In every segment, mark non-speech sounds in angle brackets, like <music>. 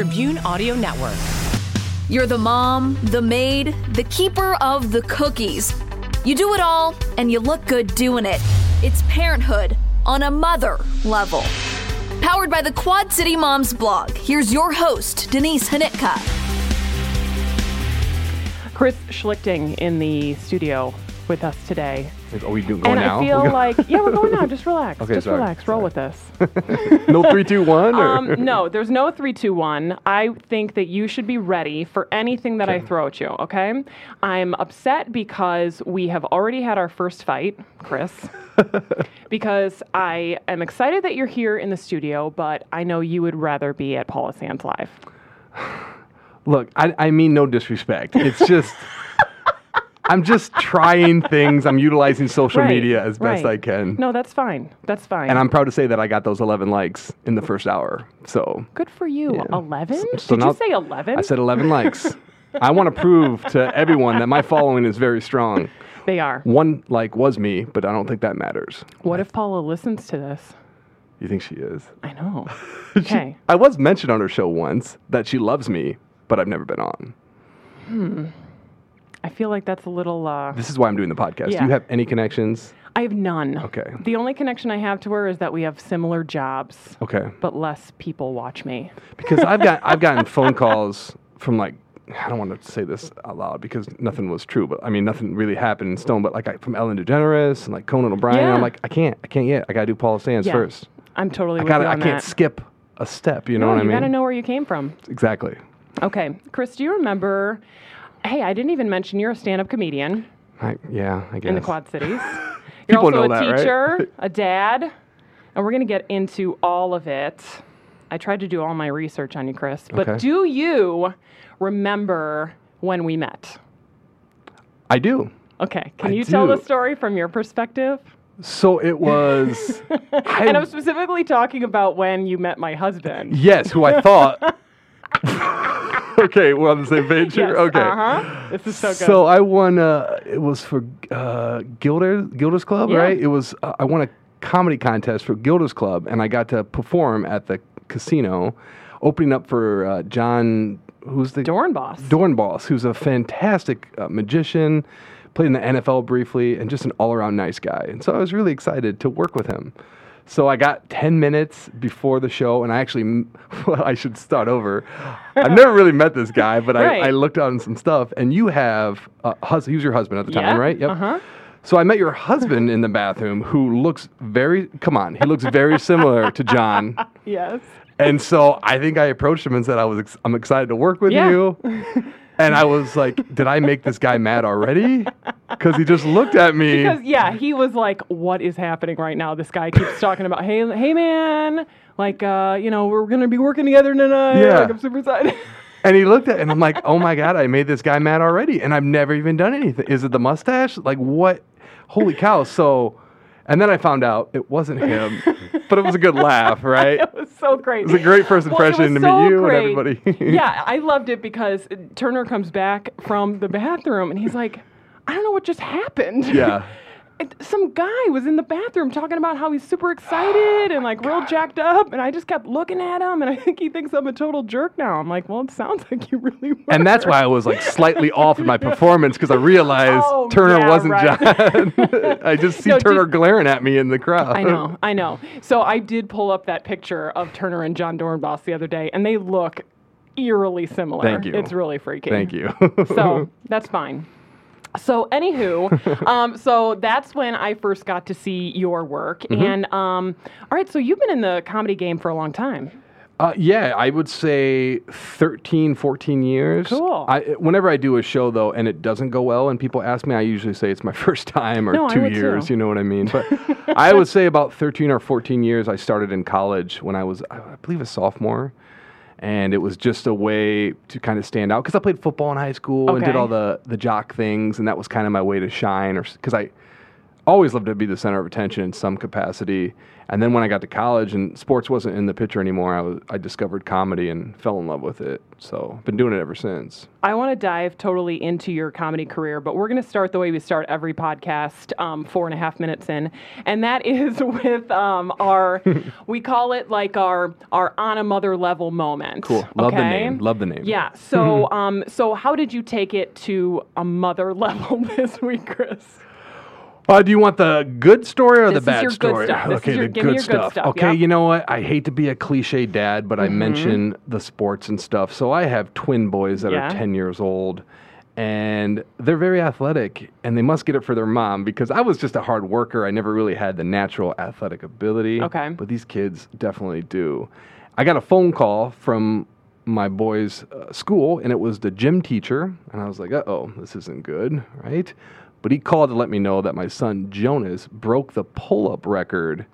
Tribune Audio Network. You're the mom, the maid, the keeper of the cookies. You do it all, and you look good doing it. It's parenthood on a mother level. Powered by the Quad City Moms blog, here's your host, Denise Hanitka. Chris Schlichting in the studio with us today. Are we going and now? I <laughs> feel like, yeah, we're going now. Just relax. Okay, Just sorry. relax. Roll with this. <laughs> no three, two, one. Um, no, there's no three, two, one. I think that you should be ready for anything that I throw at you, okay? I'm upset because we have already had our first fight, Chris. <laughs> because I am excited that you're here in the studio, but I know you would rather be at Paula Sands Live. <sighs> Look, I, I mean no disrespect. It's just I'm just trying things. I'm utilizing social Right, media as best right. I can. No, that's fine. That's fine. And I'm proud to say that I got those 11 likes in the first hour. So Good for you. Yeah. 11? so Did now- you say 11? I said 11 likes. I want to prove to everyone that my following is very strong. they are. One like was me, but I don't think that matters. What if Paula listens to this? You think she is? I know. <laughs> Okay. I was mentioned on her show once that she loves me, but I've never been on. Hmm. I feel like that's a little. Uh, This is why I'm doing the podcast. Yeah. Do you have any connections? I have none. Okay. The only connection I have to her is that we have similar jobs, Okay. but less people watch me. because I've got I've gotten <laughs> phone calls from like I don't want to say this out loud because nothing was true, but I mean nothing really happened in stone. But like I, from Ellen DeGeneres and like Conan O'Brien. I'm like I can't I can't yet. I gotta do Paula Sands Yeah. first. I'm totally I with gotta you I on can't that. skip a step. You know no, what I mean? you mean? gotta know where you came from. exactly. Okay, Chris, do you remember? Hey, I didn't even mention you're a stand-up comedian I, yeah, I guess. in the Quad Cities. <laughs> People You're also know a that, right? teacher, <laughs> a dad, and we're gonna get into all of it. I tried to do all my research on you, Chris, but Okay. do you remember when we met? I do. Okay, can I you tell the do. story from your perspective? So it was. <laughs> I, and I'm specifically talking about when you met my husband. yes, who I thought. Okay, we're on the same <laughs> page here. Yes, okay. Uh-huh. This is so good. So I won. Uh, it was for uh, Gilder Gilda's Club, Yeah. right? It was. Uh, I won a comedy contest for Gilda's Club, and I got to perform at the casino, opening up for uh, John. Who's the Dorenbos. Dorenbos, who's a fantastic uh, magician, played in the NFL briefly, and just an all-around nice guy. And so I was really excited to work with him. So I got 10 minutes before the show, and I actually, <laughs> well, I should start over. I've never really met this guy, but Right. I, I looked on some stuff, and you have a husband. He was your husband at the Yeah, time, right? Yep. uh-huh. So I met your husband in the bathroom, who looks very. Come on, he looks very similar to John. <laughs> yes. And so I think I approached him and said I was ex- I'm excited to work with Yeah. you. <laughs> And I was like, did I make this guy mad already? Because he just looked at me. Because yeah, he was like, "What is happening right now?" This guy keeps talking about, "Hey, hey, man, like, uh, you know, we're gonna be working together tonight. Yeah. Like, I'm super excited." <laughs> and he looked at it and I'm like, oh my God, I made this guy mad already. And I've never even done anything. Is it the mustache? Like what? Holy cow. So, and then I found out it wasn't him, but it was a good laugh, <laughs> right? it was so great. It was a great first impression was to so meet you great. and everybody. <laughs> yeah, <laughs> I loved it because Turner comes back from the bathroom and he's like, "I don't know what just happened." Yeah. Some guy was in the bathroom talking about how he's super excited and like real jacked up, and I just kept looking at him, and I <laughs> think he thinks I'm a total jerk now. I'm like, well, it sounds like you really were. And that's why I was like slightly <laughs> off in my performance because I realized Oh, Turner yeah, wasn't right. John. <laughs> I just see No, Turner did- glaring at me in the crowd. I know, I know. So I did pull up that picture of Turner and Jon Dorenbos the other day, and they look eerily similar. Thank you. It's really freaky. Thank you. so that's fine. So, anywho, <laughs> um, so that's when I first got to see your work. Mm-hmm. And um, all right, so you've been in the comedy game for a long time. Uh, yeah, I would say 13, 14 years. Cool. I, whenever I do a show, though, and it doesn't go well, and people ask me, I usually say it's my <laughs> first time or No, two years. too. You know what I mean? But <laughs> I would say about 13 or 14 years. I started in college when I was, I I believe, a sophomore. And it was just a way to kind of stand out because I played football in high school and did all the the jock things, and that was kind of my way to shine, or because I always loved to be the center of attention in some capacity. And then when I got to college and sports wasn't in the picture anymore, I, was, I discovered comedy and fell in love with it. So I've been doing it ever since. I want to dive totally into your comedy career, but we're going to start the way we start every podcast, um, four and a half minutes in, and that is <laughs> with um, our, <laughs> we call it like our our on a mother level moment. Cool. Love the name. Love the name. Yeah. <laughs> So, um, so how did you take it to a mother level this week, Chris? Uh, do you want the good story or This the bad story? stuff. <laughs> This is okay, your- the good good stuff. stuff, Okay. Mm-hmm. you know what? I hate to be a cliche dad, but I mention the sports and stuff. So I have twin boys that Yeah. are 10 years old, and they're very athletic, and they must get it for their mom because I was just a hard worker. I never really had the natural athletic ability. Okay. But these kids definitely do. I got a phone call from my boys' uh, school, and it was the gym teacher, and I was like, "Uh oh, this isn't good, right?" But he called to let me know that my son Jonas broke the pull-up record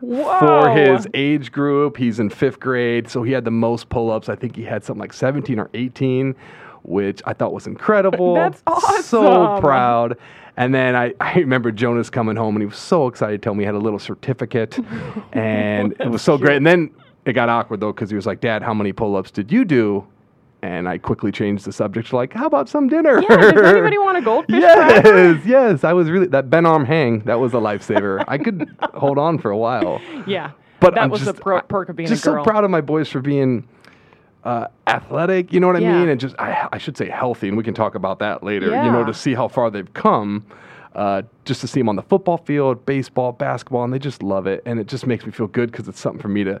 for his age group. He's in fifth grade, so he had the most pull-ups. I think he had something like 17 or 18, which I thought was incredible. <laughs> That's awesome. So proud. And then I, <laughs> I remember Jonas coming home and he was so excited to tell me he had a little certificate. <laughs> and it was so great. And then it got awkward though, because he was like, Dad, how many pull ups did you do? And I quickly changed the subject to like, how about some dinner? Yeah, does anybody want a <laughs> goldfish Yes, yes. I was really, that bent arm hang, that was a lifesaver. I could <laughs> hold on for a while. Yeah. But that I'm was just, the pro- perk of being just a girl. Just so proud of my boys for being uh, athletic. You know what I Yeah. mean? And just I, I should say healthy, and we can talk about that later. Yeah. You know, to see how far they've come. Uh, just to see them on the football field, baseball, basketball, and they just love it, and it just makes me feel good because it's something for me to.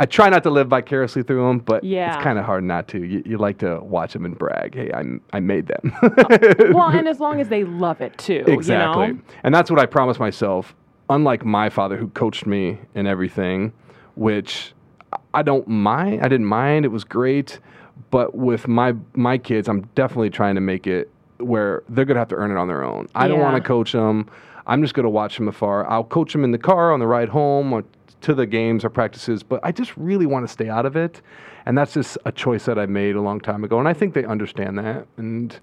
I try not to live vicariously through them, but Yeah. it's kind of hard not to. You, you like to watch them and brag, "Hey, I I made them." <laughs> Oh, well, and as long as they love it too. Exactly. You know? And that's what I promised myself. Unlike my father, who coached me in everything, which I don't mind. I didn't mind. It was great. But with my my kids, I'm definitely trying to make it where they're gonna have to earn it on their own. I don't want to coach them. I'm just gonna watch them afar. I'll coach them in the car on the ride home or to the games or practices. But I just really want to stay out of it. And that's just a choice that I made a long time ago. And I think they understand that. And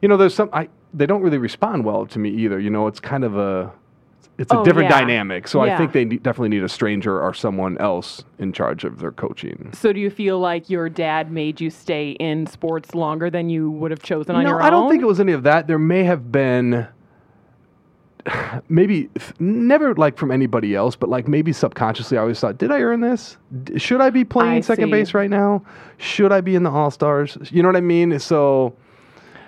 you know, there's some I they don't really respond well to me either. You know, it's kind of a it's a Oh, different yeah. dynamic. So I think they ne- definitely need a stranger or someone else in charge of their coaching. So do you feel like your dad made you stay in sports longer than you would have chosen on no, your own? No, I don't think it was any of that. There may have been <sighs> maybe never like from anybody else, but like maybe subconsciously I always thought, did I earn this? D- should I be playing I second see. base right now? Should I be in the All Stars? You know what I mean? So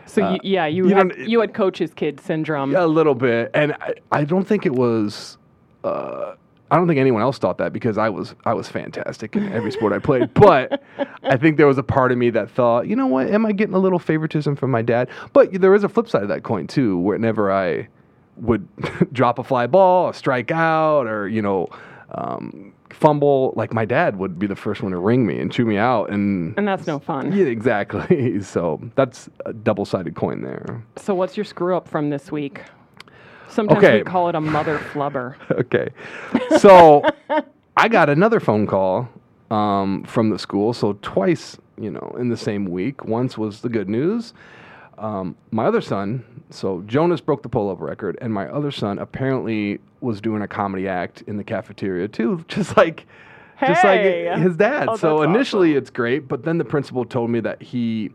So you, yeah, you uh, you had, you had coach's kid syndrome. A little bit, and I, I don't think it was. Uh, I don't think anyone else thought that because I was I was fantastic in every sport I played. <laughs> But I think there was a part of me that thought, you know what, am I getting a little favoritism from my dad? But there is a flip side of that coin too. Whenever I would <laughs> drop a fly ball, or strike out, or you know. Um, fumble like my dad would be the first one to ring me and chew me out and And that's no fun. yeah exactly <laughs> so that's a double-sided coin there So what's your screw up from this week? Sometimes Okay. we call it a mother flubber. <laughs> okay. So I got another phone call um, from the school. So twice, you know, in the same week. Once was the good news. Um, my other son, so Jonas broke the pull-up record, and my other son apparently was doing a comedy act in the cafeteria too, <laughs> just like, just like his dad. Oh, so initially it's great, but then the principal told me that he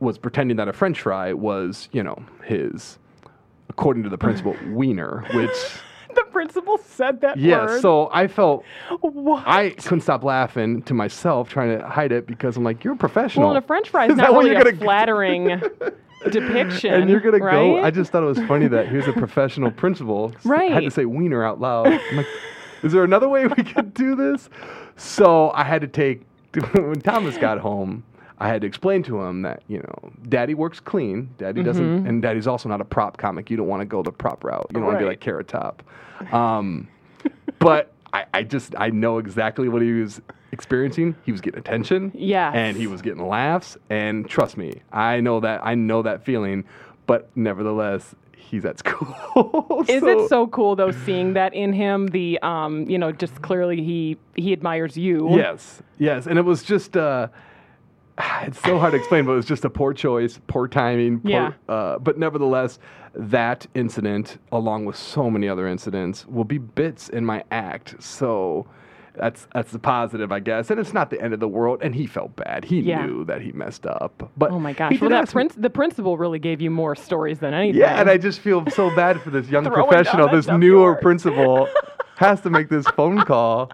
was pretending that a French fry was, you know, his, according to the principal, <laughs> wiener, which. <laughs> the principal said that Yes. word. So I felt what? I couldn't stop laughing to myself, trying to hide it because I'm like, you're a professional. well, and a French fry <laughs> is not really you're a gonna- flattering <laughs> depiction. and you're gonna right? go. I just thought it was funny that here's a professional principal. s- Had to say wiener out loud. I'm like, is there another way we could do this? So I had to take when Thomas got home. I had to explain to him that you know, Daddy works clean. Daddy doesn't, and Daddy's also not a prop comic. You don't want to go the prop route. You don't want to be like Carrot Top. Um, <laughs> but I, I just I know exactly what he was experiencing. He was getting attention. Yes. And he was getting laughs. And trust me, I know that I know that feeling. But nevertheless, he's at school. <laughs> Is it so cool though seeing that in him? The um, you know, just clearly he he admires you. Yes, yes, and it was just. Uh, <sighs> it's so hard to explain, but it was just a poor choice, poor timing. Poor, Yeah. Uh, but nevertheless, that incident, along with so many other incidents, will be bits in my act. So that's that's the positive, I guess. And it's not the end of the world. And he felt bad. He Yeah. knew that he messed up. But Oh my gosh! Well, that prince, the principal really gave you more stories than anything. Yeah, and I just feel so bad for this young <laughs> professional, this newer principal <laughs> has to make this phone call.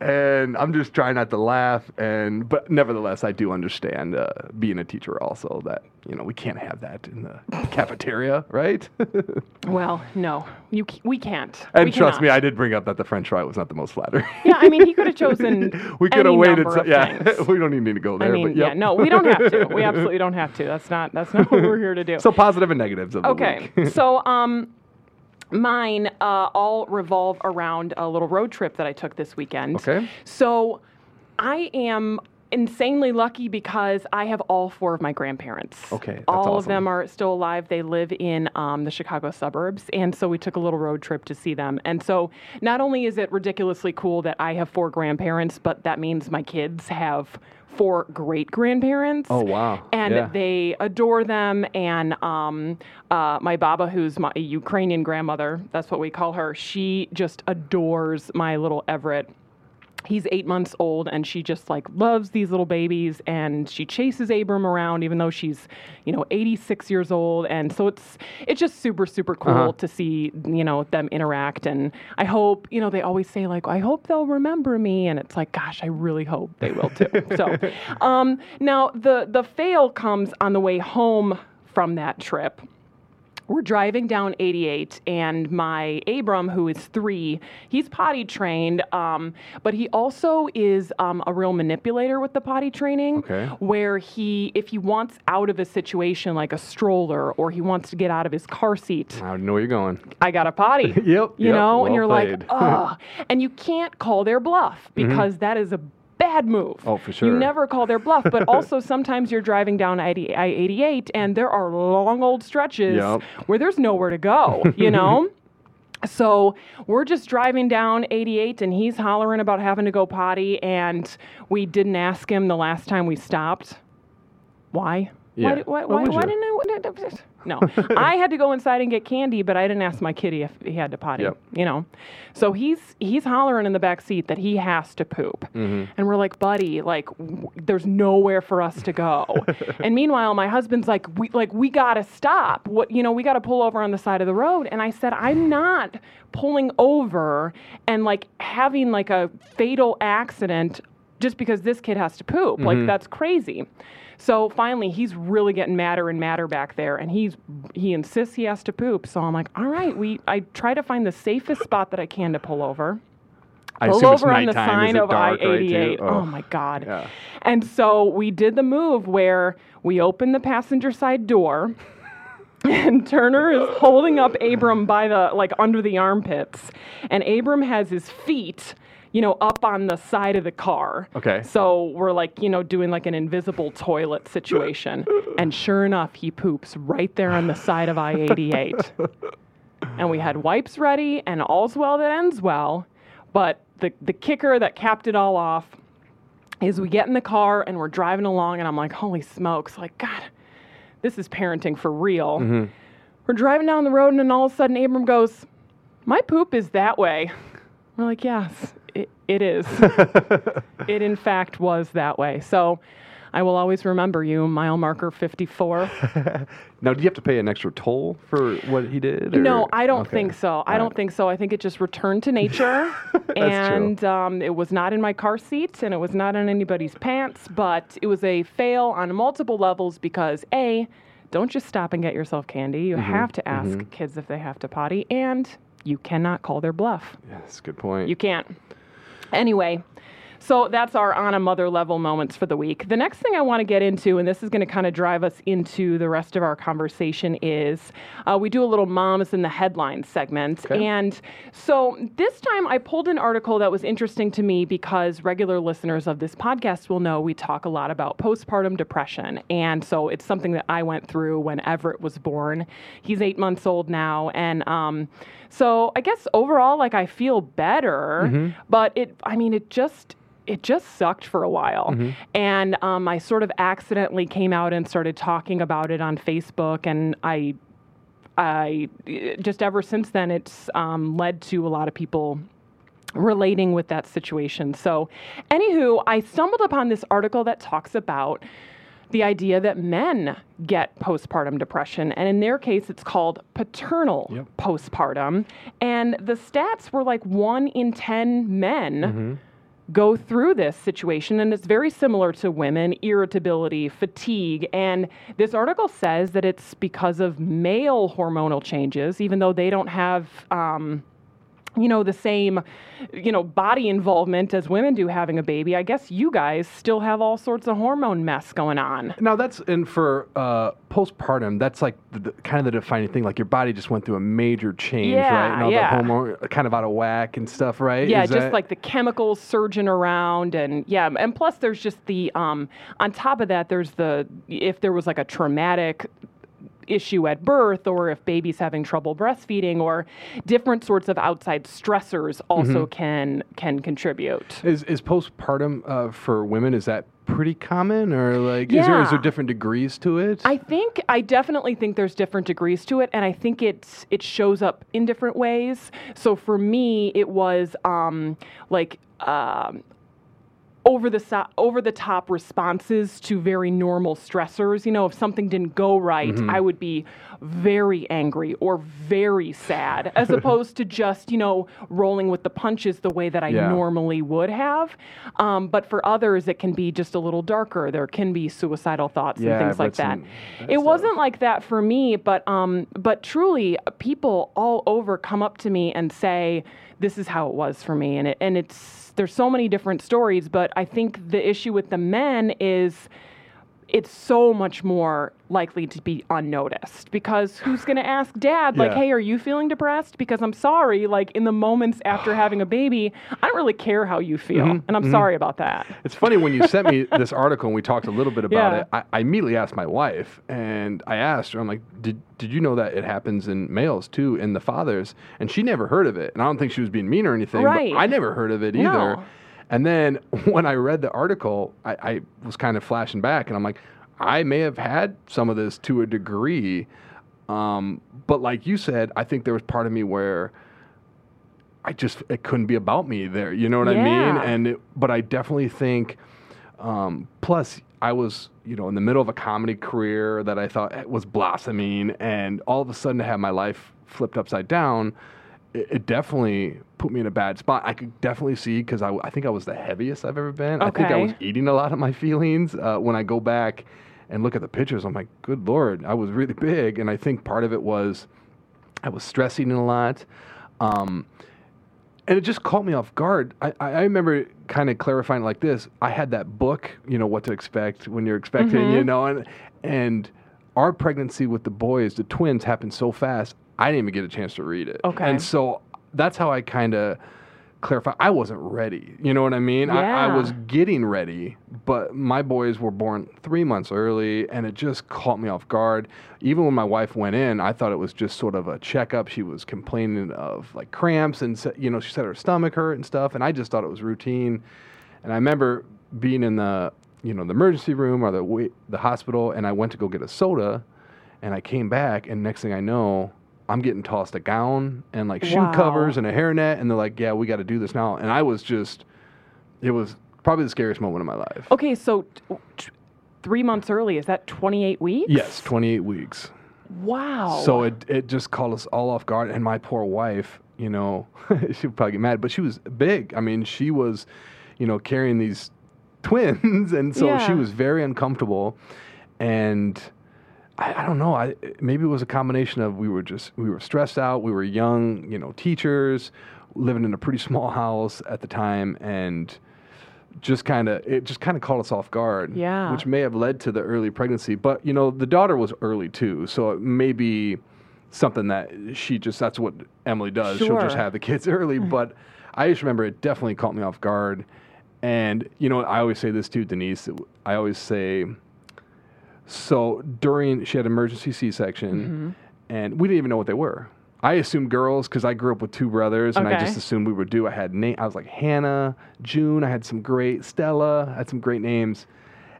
And I'm just trying not to laugh, and but nevertheless, I do understand uh, being a teacher also that you know we can't have that in the cafeteria, right? <laughs> Well, no, you c- we can't. and We trust me. I did bring up that the French fry was not the most flattering. Yeah, I mean, he could have <laughs> chosen. we could have waited. So, yeah, <laughs> we don't even need to go I there. mean, but yeah, no, we don't have to. We absolutely don't have to. That's not that's not what we're here to do. So positive and negatives of the okay, so um, mine uh, all revolve around a little road trip that I took this weekend. Okay. So I am insanely lucky because I have all four of my grandparents. Okay, all of them are still alive. They live in um, the Chicago suburbs, and so we took a little road trip to see them. And so not only is it ridiculously cool that I have four grandparents, but that means my kids have four great grandparents. Oh, wow. And Yeah. they adore them. And um, uh, my baba, who's my Ukrainian grandmother, that's what we call her, she just adores my little Everett he's eight months old and she just like loves these little babies and she chases abram around even though she's you know 86 years old and so it's it's just super super cool Uh-huh. to see you know them interact and i hope you know they always say like i hope they'll remember me and it's like gosh i really hope they will too <laughs> so um now the the fail comes on the way home from that trip we're driving down 88 and my abram who is three he's potty trained um, but he also is um, a real manipulator with the potty training Okay. where he if he wants out of a situation like a stroller or he wants to get out of his car seat I don't know where you're going. I got a potty. <laughs> Yep, You yep, know, and you're played. like, oh. and you can't call their bluff because that is a bad move. Oh, for sure. You never call their bluff, but <laughs> also sometimes you're driving down I 88 and there are long old stretches Yep. where there's nowhere to go, you <laughs> know? So we're just driving down 88 and he's hollering about having to go potty and we didn't ask him the last time we stopped. Why? Yeah. Why, why, Why why, why didn't I? <laughs> No, I had to go inside and get candy, but I didn't ask my kitty if he had to potty. Yep. You know, so he's he's hollering in the back seat that he has to poop, Mm-hmm. and we're like, buddy, like w- there's nowhere for us to go. <laughs> and meanwhile, my husband's like, we like we gotta stop. What you know, we gotta pull over on the side of the road. And I said, I'm not pulling over and like having like a fatal accident just because this kid has to poop. Mm-hmm. Like that's crazy. So finally, he's really getting madder and madder back there, and he's he insists he has to poop. So I'm like, all right, we I try to find the safest spot that I can to pull over. I Pull over on the. Sign of I dark, right, too? 88. oh my God. Yeah. And so we did the move where we opened the passenger side door. <laughs> And Turner is holding up Abram by the like under the armpits, and Abram has his feet, you know, up on the side of the car. Okay. So we're like, you know, doing like an invisible toilet situation, and sure enough, he poops right there on the side of I-88. and we had wipes ready, and all's well that ends well. But the the kicker that capped it all off is we get in the car and we're driving along, and I'm like, holy smokes, like God, this is parenting for real. Mm-hmm. We're driving down the road, and then all of a sudden, Abram goes, My poop is that way. We're like, Yes, it, it is. <laughs> it, in fact, was that way. So I will always remember you, mile marker 54. <laughs> Now, do you have to pay an extra toll for what he did? or- No, I don't Okay. think so. I All don't think so. I think it just returned to nature. <laughs> and um, it was not in my car seat and it was not in anybody's pants, but it was a fail on multiple levels because A, don't just stop and get yourself candy. You Mm-hmm. have to ask kids if they have to potty, and you cannot call their bluff. Yes, good point. You can't. Anyway, So that's our on a mother level moments for the week. The next thing I want to get into, and this is going to kind of drive us into the rest of our conversation, is uh, we do a little moms in the headlines segment. Okay. And so this time I pulled an article that was interesting to me because regular listeners of this podcast will know we talk a lot about postpartum depression. And so it's something that I went through when Everett was born. He's eight months old now. And um, so I guess overall, like I feel better, but it, I mean, it just, it just sucked for a while. And um, I sort of accidentally came out and started talking about it on Facebook. And I, I just ever since then, it's um, led to a lot of people relating with that situation. So, anywho, I stumbled upon this article that talks about the idea that men get postpartum depression. And in their case, it's called paternal Yep. postpartum. And the stats were like one in 10 men go through this situation. And it's very similar to women irritability, fatigue. And this article says that it's because of male hormonal changes, even though they don't have. Um, you know the same you know body involvement as women do having a baby i guess you guys still have all sorts of hormone mess going on Now that's and for uh, postpartum, that's like the, the, kind of the defining thing. Like your body just went through a major change, right? Yeah, And all yeah. the hormone uh, kind of out of whack and stuff, right? yeah Is just that- like the chemicals surging around and yeah and plus there's just the um on top of that there's the if there was like a traumatic issue at birth or if baby's having trouble breastfeeding or different sorts of outside stressors also Mm-hmm. can can contribute Is is postpartum uh, for women? Is that pretty common, or like is there is there different degrees to it? I think I definitely think there's different degrees to it, and I think it's it shows up in different ways. So for me, it was um, like um, over the so- over the top responses to very normal stressors. You know, if something didn't go right, Mm-hmm. I would be very angry or very sad, as <laughs> opposed to just you know rolling with the punches the way that I Yeah. normally would have. Um, but for others, it can be just a little darker. There can be suicidal thoughts Yeah, and things like that. It stuff. wasn't like that for me, but um, but truly, people all over come up to me and say, "This is how it was for me," and it and it's there's so many different stories, but I think the issue with the men is it's so much more likely to be unnoticed because who's going to ask dad like Yeah. hey are you feeling depressed because i'm sorry like in the moments after <sighs> having a baby i don't really care how you feel Mm-hmm, and i'm sorry about that It's funny when you sent me <laughs> this article and we talked a little bit about Yeah. it. I, I immediately asked my wife, and I asked her, I'm like, "Did did you know that it happens in males too, in the fathers?" And she never heard of it. And I don't think she was being mean or anything, Right. but I never heard of it No. And then <laughs> when I read the article, I, I was kind of flashing back, and I'm like, I may have had some of this to a degree, um, but like you said, I think there was part of me where. I just it couldn't be about me there. You know what I mean? Yeah. And it, but I definitely think. Um, plus, I was you know in the middle of a comedy career that I thought was blossoming, and all of a sudden to have my life flipped upside down, it, it definitely put me in a bad spot. I could definitely see because I, I think I was the heaviest I've ever been. I think I was eating a lot of my feelings. Uh, when I go back and look at the pictures, I'm like, good lord, I was really big, and I think part of it was I was stressing a lot. Um, and it just caught me off guard. I, I I remember kind of clarifying like this. I had that book, you know, what to expect when you're expecting, Mm-hmm. you know, and and our pregnancy with the boys, the twins, happened so fast. I didn't even get a chance to read it. Okay. And so that's how I kind of clarify. I wasn't ready. You know what I mean? I, I was getting ready, but my boys were born three months early, and it just caught me off guard. Even when my wife went in, I thought it was just sort of a checkup. She was complaining of like cramps, and you know, she said her stomach hurt and stuff, and I just thought it was routine. And I remember being in the you know the emergency room or the the hospital, and I went to go get a soda, and I came back, and next thing I know. I'm getting tossed a gown and like shoe Wow. covers and a hairnet, and they're like, "Yeah, we got to do this now." And I was just, it was probably the scariest moment of my life. okay so t- t- three months early is that 28 weeks Yes, 28 weeks. wow So it it just caught us all off guard. And my poor wife, you know, <laughs> she would probably get mad, but she was big. I mean, she was, you know, carrying these <laughs> twins, and so she was very uncomfortable. And I, I don't know. I maybe it was a combination of we were just we were stressed out. We were young, you know, teachers living in a pretty <laughs> small house at the time, and just kind of it just kind of caught us off guard. Yeah. Which may have led to the early pregnancy, but you know the daughter was early too, so it may be something that she just that's what Emily does. She'll just Sure. have the kids <laughs> early, <laughs> but I just remember it definitely caught me off guard. And you know, I always say this too, Denise. I always say, so during she had emergency C-section, mm-hmm. and we didn't even know what they were. I assumed girls because I grew up with two brothers, and I just assumed we were due. I had name. I was like Hannah, June. I had some great Stella. I had some great names,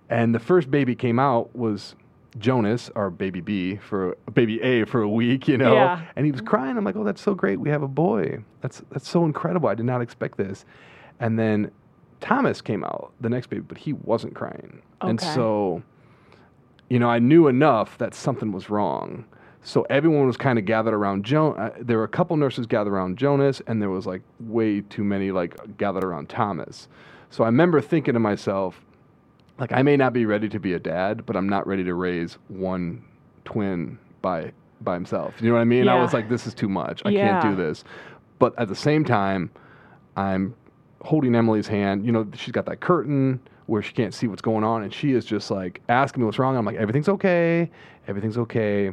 and the first baby came out was Jonas, our baby B for baby A for a week, you know. Yeah. And he was crying. I'm like, oh, that's so great. We have a boy. That's that's so incredible. I did not expect this. And then Thomas came out the next baby, but he wasn't crying. And so, you know, I knew enough that something was wrong. So everyone was kind of gathered around Joan. Uh, there were a couple nurses gathered around Jonas, and there was like way too many like gathered around Thomas. So I remember thinking to myself, like I may not be ready to be a dad, but I'm not ready to raise one twin by by himself. You know what I mean? Yeah. I was like, this is too much. I Yeah. can't do this. But at the same time, I'm holding Emily's hand. You know, she's got that curtain where she can't see what's going on, and she is just like asking me what's wrong. I'm like, everything's okay, everything's okay.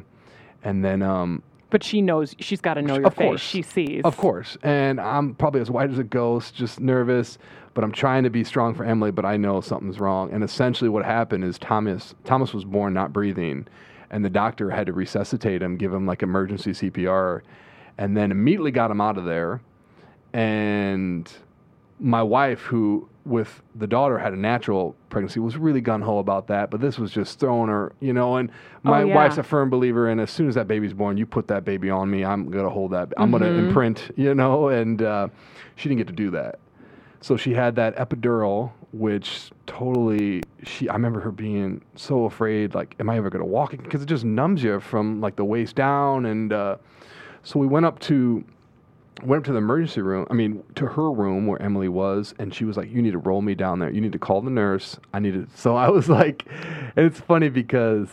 And then, um, But she knows she's got to know your of face. course, She sees. Of course, and I'm probably as white as a ghost, just nervous. But I'm trying to be strong for Emily, but I know something's wrong. And essentially, what happened is Thomas Thomas was born not breathing, and the doctor had to resuscitate him, give him like emergency CPR, and then immediately got him out of there. And my wife, who with the daughter had a natural pregnancy, was really gun ho about that. But this was just throwing her, you know. And my Oh, yeah. wife's a firm believer in as soon as that baby's born, you put that baby on me. I'm gonna hold that. I'm gonna imprint, you know. And uh, she didn't get to do that. So she had that epidural, which totally she. I remember her being so afraid, like, am I ever gonna walk? Because it just numbs you from like the waist down. And uh, so we went up to went up to the emergency room. I mean, to her room where Emily was, and she was like, "You need to roll me down there. You need to call the nurse. I need to." <laughs> So I was like, and it's funny because,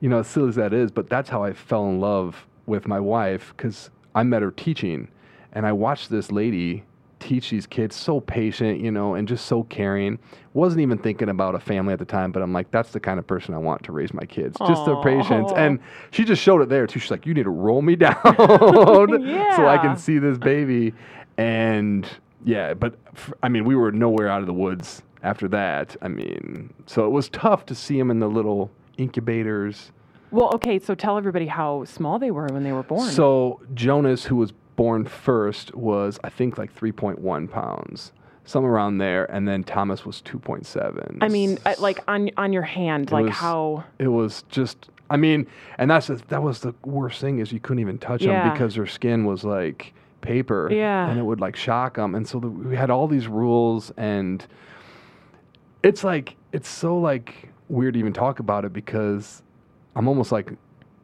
you know, as silly as that is, but that's how I fell in love with my wife because I met her teaching, and I watched this lady teach these kids so patient, you know, and just so caring. Wasn't even thinking about a family at the time, but I'm like, that's the kind of person I want to raise my kids. Just the patience. And <laughs> she just showed it there too. She's like, you need to roll me <laughs> down <laughs> so I can see this baby. And yeah, but f- I mean, we were nowhere out of the woods after that. I mean, so it was tough to see them in the little incubators. Well, okay. So tell everybody how small they were when they were born. So Jonas, who was born first, was I think like 3.1 pounds, somewhere around there, and then Thomas was 2.7. I mean, uh, like on on your hand, like was- how. It was just. I mean, and that's the, that was the worst thing is you couldn't even touch Yeah. them because their skin was like paper. Yeah. And it would like shock them, and so the, we had all these rules, and it's like it's so like weird to even talk about it because I'm almost like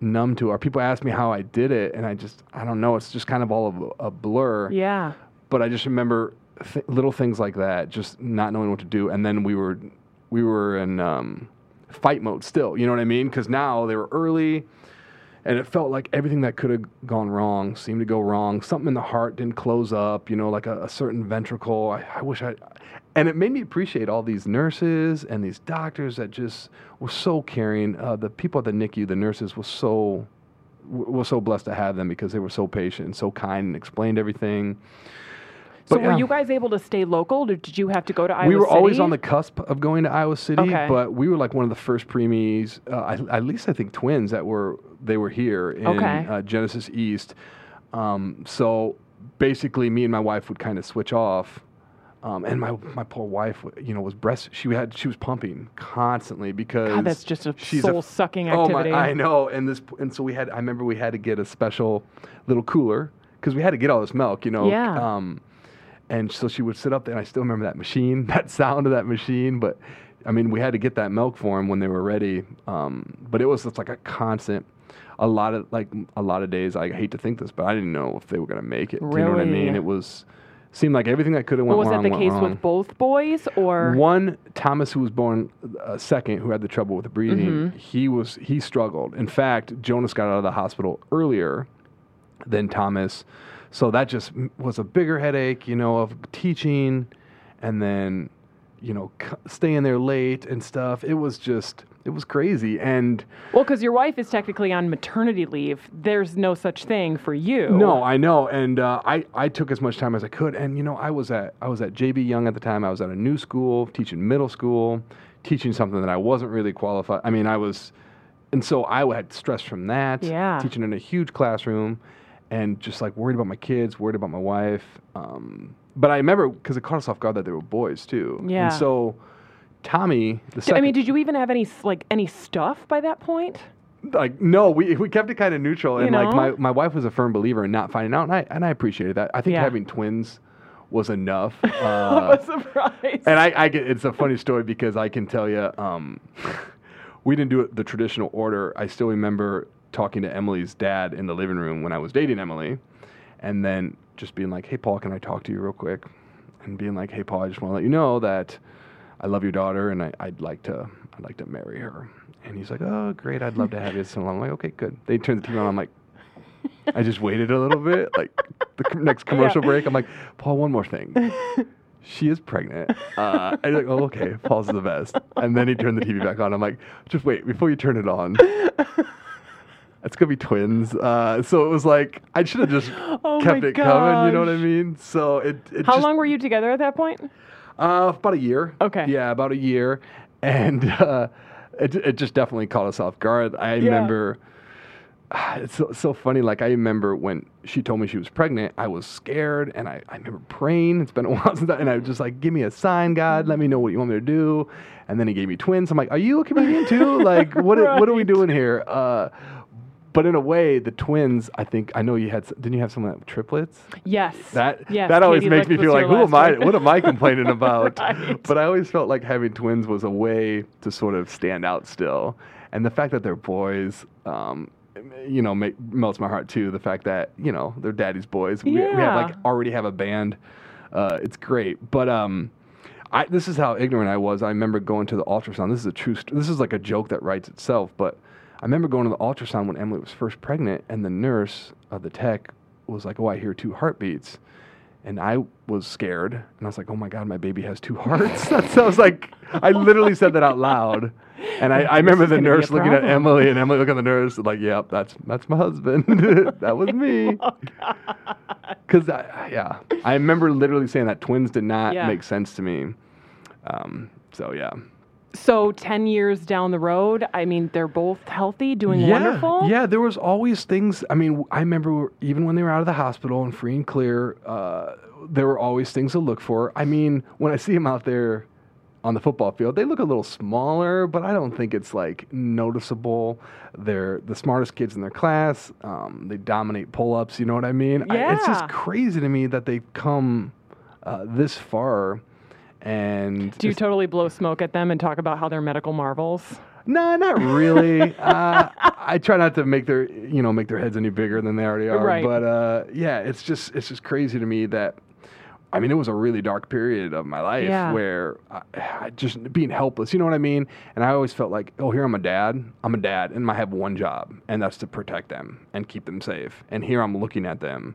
numb to it. Or people ask me how I did it, and I just I don't know. It's just kind of all of a, a blur Yeah. but I just remember th- little things like that, just not knowing what to do. And then we were we were in um, fight mode still. You know what I mean? Because now they were early, and it felt like everything that could have gone wrong seemed to go wrong. Something in the heart didn't close up. You know, like a, a certain ventricle. I, I wish I. And it made me appreciate all these nurses and these doctors that just were so caring. Uh, the people at the NICU, the nurses, were so were so blessed to have them because they were so patient and so kind and explained everything. So But were yeah. you guys able to stay local, or did you have to go to Iowa City? we were always on the cusp of going to Iowa City, Okay. but we were like one of the first preemies, uh, at least I think twins that were they were here in Okay. uh, Genesis East. Um, so basically, me and my wife would kind of switch off. Um, and my my poor wife, you know, was breast. She had she was pumping constantly because God, that's just a she's soul-sucking activity. Oh my. I know. And this and so we had. I remember we had to get a special little cooler because we had to get all this milk. You know. Yeah. Um, and so she would sit up there, and I still remember that machine, <laughs> that sound of that machine. But I mean, we had to get that milk for them when they were ready. Um, but it was just like a constant, a lot of like a lot of days. I hate to think this, but I didn't know if they were gonna make it. Do you know what I mean? It was seemed like everything that could have Well, went was wrong that the case wrong. with both boys, or One Thomas, who was born uh, second, who had the trouble with the breathing, Mm-hmm. he was he struggled. In fact, Jonas got out of the hospital earlier than Thomas, so that just was a bigger headache, you know, of teaching, and then, you know, c- staying there late and stuff. It was just, it was crazy. And Well, because your wife is technically on maternity leave. There's no such thing for you. no, I know. And uh, I, I took as much time as I could. And you know, I was at, I was at JB Young at the time. I was at a new school, teaching middle school, teaching something that I wasn't really qualified. I mean, I was, and so I had stress from that. Yeah. Teaching in a huge classroom, and just like worried about my kids, worried about my wife. Um, but I remember because it caught us off guard that they were boys too. Yeah. And so Tommy, the D- second, I mean, did you even have any like any stuff by that point? like no, we we kept it kind of neutral, You and like my, my wife was a firm believer in not finding out, and I and I appreciated that. I think Yeah. having twins was enough. <laughs> I'm Uh, a surprise. and I, I get it's a funny story because I can tell you, um, <laughs> we didn't do it the traditional order. I still remember talking to Emily's dad in the living room when I was dating Emily, and then just being like, "Hey, Paul, can I talk to you real quick?" And being like, "Hey, Paul, I just want to let you know that I love your daughter, and I, I'd like to I'd like to marry her." And he's like, "Oh, great, I'd love to have you." So I'm like, "Okay, good." They turned the TV on. I'm like. I just waited a little bit, like the com- next commercial break. I'm like, Paul, one more thing she is pregnant. Uh, and like, oh, okay, Paul's the best. And then he turned the TV back on. I'm like, just wait, before you turn it on, it's gonna be twins. Uh, so it was like I should have just <gasps> Oh kept it coming. You know what I mean? So it. it How just, long were you together at that point? Uh, about a year. Okay. Yeah, about a year, and uh, it it just definitely caught us off guard. I remember. <sighs> It's so, so funny. Like I remember when she told me she was pregnant, I was scared, and I, I remember praying. It's been a <laughs> while since, I, and I was just like, "Give me a sign, God. Let me know what you want me to do." And then he gave me twins. I'm like, "Are you a comedian too? Like, what <laughs> are- what are we doing here?" Uh, but in a way, the twins. I think I know you had. Didn't you have some with triplets? Yes. That yes, that always Katie makes me feel like, who am I? What am I complaining <laughs> about? Right. But I always felt like having twins was a way to sort of stand out still, and the fact that they're boys, um, you know, make, melts my heart too. The fact that you know they're daddy's boys. We, we have like already have a band. Uh, it's great, but um. I, this is how ignorant I was. I remember going to the ultrasound. This is a true. St- this is like a joke that writes itself. But I remember going to the ultrasound when Emily was first pregnant, and the nurse, uh, the tech, was like, "Oh, I hear two heartbeats," and I was scared, and I was like, "Oh my god, my baby has two <laughs> hearts." <laughs> That's I was like, I literally said that out loud, and I, I remember the gonna be a nurse looking at. Emily, and Emily looking at the nurse, like, "Yep, that's that's my husband. <laughs> that was me." Oh, Because I, yeah, I remember literally saying that twins did not Yeah. make sense to me. Um, so yeah, So 10 years down the road, I mean, they're both healthy, doing yeah, wonderful. Yeah, there was always things. I mean, I remember even when they were out of the hospital and free and clear, uh, there were always things to look for. I mean, when I see them out there on the football field, they look a little smaller, but I don't think it's like noticeable. They're the smartest kids in their class. Um, they dominate pull-ups. You know what I mean? I- it's just crazy to me that they've come uh, this far. And Do you totally blow smoke at them and talk about how they're medical marvels? no, not <laughs> really. uh, I try not to make their you know make their heads any bigger than they already are. Right. But uh, yeah, it's just it's just crazy to me that. I mean, it was a really dark period of my life Yeah. where I, I just being helpless. You know what I mean? And I always felt like, oh, here I'm a dad. I'm a dad, and I have one job, and that's to protect them and keep them safe. And here I'm looking at them,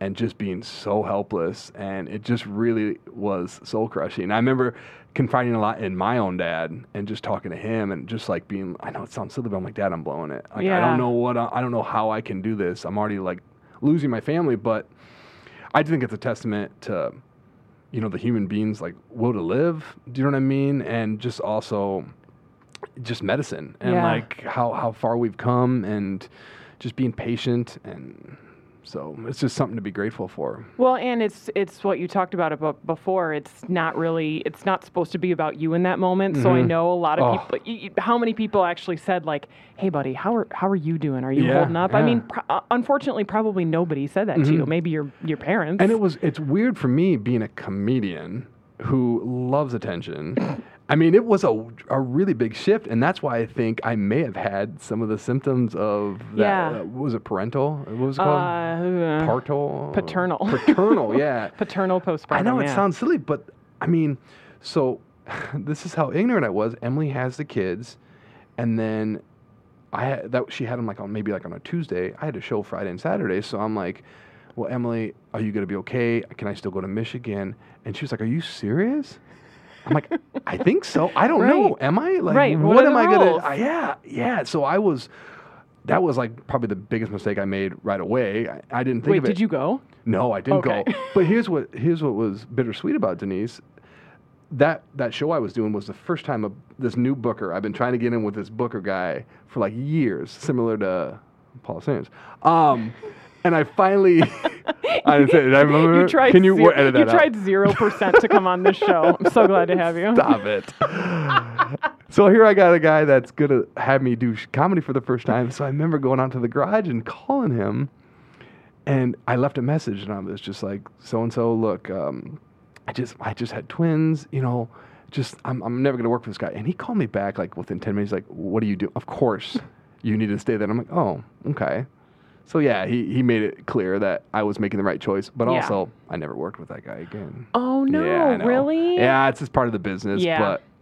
and just being so helpless, and it just really was soul crushing. I remember confiding a lot in my own dad, and just talking to him, and just like being, I know it sounds silly, but I'm like, Dad, I'm blowing it. Like I don't know what I, I don't know how I can do this. I'm already like losing my family, but I think it's a testament to, you know, the human beings like will to live. Do you know what I mean? And just also, just medicine and Yeah. like how how far we've come and just being patient and so it's just something to be grateful for. Well, and it's it's what you talked about about before. It's not really. It's not supposed to be about you in that moment. So I know a lot of Oh. people. How many people actually said like, "Hey, buddy, how are how are you doing? Are you Yeah, holding up?" I mean, pro- uh, unfortunately, probably nobody said that to you. Maybe your your parents. And it was it's weird for me being a comedian who loves attention. <coughs> I mean, it was a, a really big shift, and that's why I think I may have had some of the symptoms of that. Yeah. Uh, was it parental? What was it called? uh, Partal? paternal. Paternal, yeah. <laughs> paternal postpartum. I know it yeah. sounds silly, but I mean, so <laughs> this is how ignorant I was. Emily has the kids, and then I had that she had them like on maybe like on a Tuesday. I had a show Friday and Saturday, so I'm like, "Well, Emily, are you gonna be okay? Can I still go to Michigan?" And she was like, "Are you serious?" I'm like, I think so. I don't Right. know. Am I like? Right. What What, am I gonna? Uh, yeah, yeah. So I was. That was like probably the biggest mistake I made right away. I, I didn't think Wait, of it. did you go? No, I didn't Okay. go. But here's what here's what was bittersweet about Denise. That that show I was doing was the first time a, this new booker. I've been trying to get in with this booker guy for like years, similar to Paula Sands. Um, and I finally, <laughs> I didn't say. it. I <laughs> remember? You tried. Can you zero, edit that out? tried zero percent to come on this show. I'm so glad to have you. Stop it. <laughs> so here I got a guy that's gonna have me do comedy for the first time. So I remember going out to the garage and calling him, and I left a message, and I was just like, "So and so, look, um, I just I just had twins, you know." Just I'm, I'm never gonna work for this guy, and he called me back like within ten minutes. Like, what do you do? Of course, you need to stay there. And I'm like, oh, okay. So yeah, he, he made it clear that I was making the right choice, but Yeah. also I never worked with that guy again. Oh no, Yeah, really? Yeah, it's just part of the business. Yeah.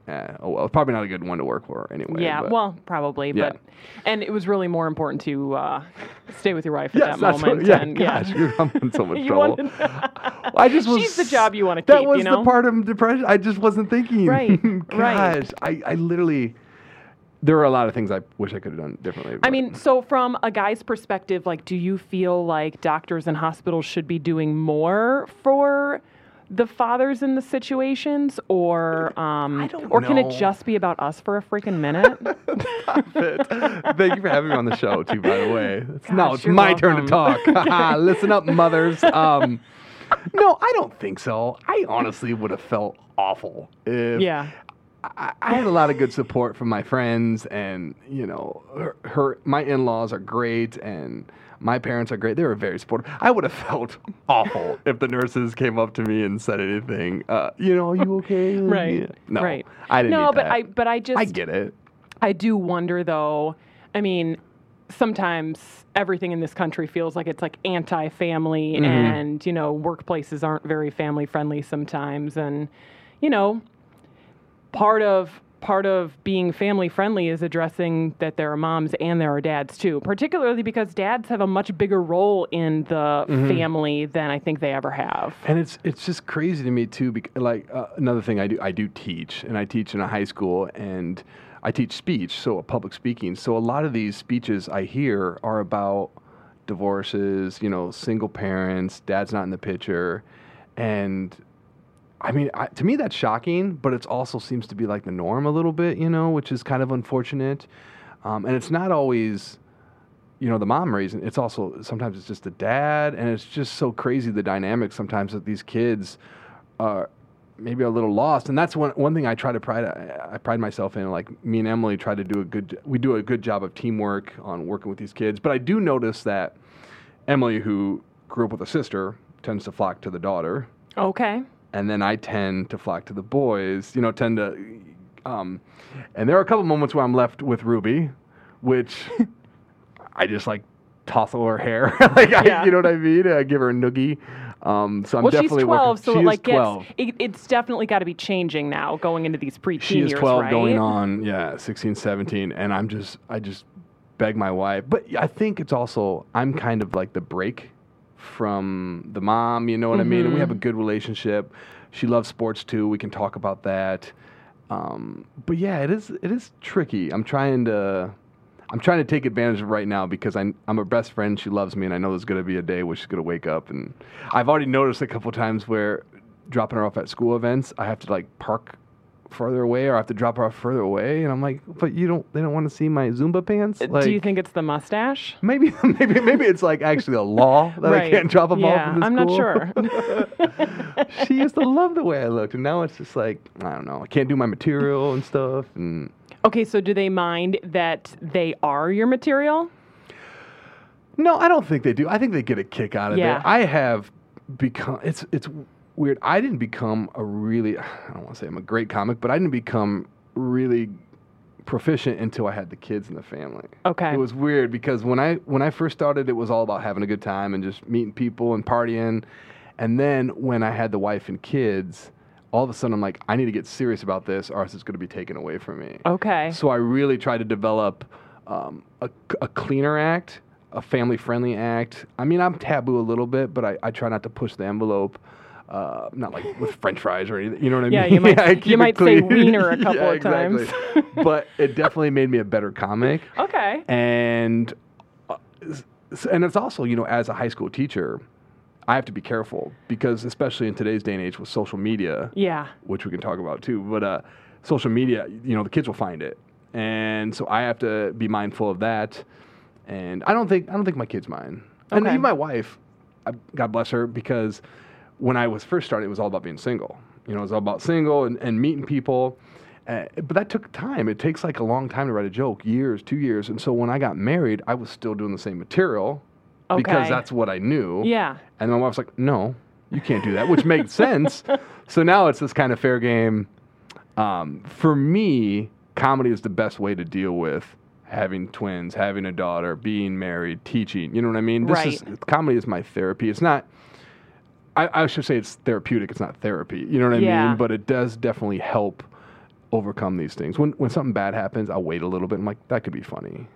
But eh, oh well, probably not a good one to work for anyway. Yeah, but- well, probably, Yeah. but and it was really more important to uh, stay with your wife at yes, that moment. what, yeah, and, gosh, you're, I'm in so much <laughs> trouble. I just <laughs> was. She's the job you wanna keep. That was you know? the part of depression. I just wasn't thinking. Right, <laughs> gosh, right. I, I literally. There are a lot of things I wish I could have done differently. I mean, so from a guy's perspective, like, do you feel like doctors and hospitals should be doing more for the fathers in the situations, or um, I don't or can it just be about us for a freaking minute? <laughs> Thank you for having me on the show too. By the way, it's, now it's my turn to talk. Listen up, mothers. Um, no, I don't think so. I honestly would have felt awful if yeah, I, I had a lot of good support from my friends, and you know, her, her my in-laws are great, and my parents are great. They were very supportive. I would have <laughs> felt awful <laughs> if the nurses came up to me and said anything. Uh, you know, are you <laughs> okay? right, Yeah. No, right. I didn't. No, but that. I but I just I get it. I do wonder though. I mean, sometimes everything in this country feels like it's like anti-family Mm-hmm. and, you know, workplaces aren't very family friendly sometimes and you know, part of part of being family friendly is addressing that there are moms and there are dads too, particularly because dads have a much bigger role in the Mm-hmm. family than I think they ever have. And it's it's just crazy to me too. Because, like uh, another thing I do, I do teach, and I teach in a high school, and I teach speech, so public speaking. So a lot of these speeches I hear are about divorces, you know, single parents, dad's not in the picture, and I mean, I, to me that's shocking, but it also seems to be like the norm a little bit, you know, which is kind of unfortunate. Um, and it's not always you know the mom raising it's also sometimes it's just the dad and it's just so crazy the dynamics sometimes that these kids are maybe a little lost and that's one one thing I try to pride I pride myself in like me and Emily try to do a good we do a good job of teamwork on working with these kids but I do notice that Emily who grew up with a sister tends to flock to the daughter Okay. And then I tend to flock to the boys. You know, tend to, um, and there are a couple moments where I'm left with Ruby, which <laughs> I just like tossle her hair, <laughs> like Yeah. I, you know what I mean. I give her a noogie. Um, so I'm well, she's 12, working. so she it is like gets 12. it, it's definitely got to be changing now going into these preteen She is years, 12 right? going on, yeah, 16, 17, and I'm just, I just beg my wife. But I think it's also, I'm kind of like the break from the mom, you know what I mean? And we have a Mm-hmm. good relationship. She loves sports too. We can talk about that. Um, but yeah, it is, it is tricky. I'm trying to, I'm trying to take advantage of it right now because I'm, I'm her best friend. She loves me, and I know there's going to be a day where she's going to wake up. And I've already noticed a couple times where dropping her off at school events, I have to like park further away, or I have to drop her off further away. And I'm like, but you don't, they don't want to see my Zumba pants. Like, Uh, Do you think it's the mustache? maybe, <laughs> maybe, maybe it's like actually a law that I can't drop them yeah, off the I'm not sure. <laughs> <laughs> she used to love the way I looked, and now it's just like I don't know. I can't do my material and stuff, and okay, so do they mind that they are your material? No, I don't think they do. I think they get a kick out of Yeah. it. I have become it's it's weird. I didn't become a really <sighs> I don't want to say I'm a great comic, but I didn't become really proficient until I had the kids in the family. Okay. It was weird because when I when I first started it was all about having a good time and just meeting people and partying. And then when I had the wife and kids, all of a sudden I'm like I need to get serious about this or else it's going to be taken away from me. Okay. So I really tried to develop um, a, a cleaner act, a family friendly act. I mean, I'm taboo a little bit, but I, I try not to push the envelope. Uh, not like with French fries or anything. You know what I Yeah, mean? <laughs> you might- I you might say wiener a <laughs> couple Yeah, of times. exactly. <laughs> but it definitely made me a better comic. Okay. And uh, and it's also, you know, as a high school teacher, I have to be careful because especially in today's day and age with social media, Yeah. which we can talk about too. But uh, social media, you know, the kids will find it, and so I have to be mindful of that. And I don't think I don't think my kids mind, and even my wife, God bless her, because when I was first starting, it was all about being single. You know, it was all about single and, and meeting people. Uh, but that took time. It takes like a long time to write a joke, years, two years. And so when I got married, I was still doing the same material because that's what I knew. Yeah. And my wife's like, no, you can't do that, which made <laughs> sense. So now it's this kind of fair game. Um, for me, comedy is the best way to deal with having twins, having a daughter, being married, teaching. You know what I mean? This is Right. comedy is my therapy. It's not. I, I should say it's therapeutic. It's not therapy. You know what I Yeah. mean? But it does definitely help overcome these things. When when something bad happens, I'll wait a little bit. I'm like, that could be funny.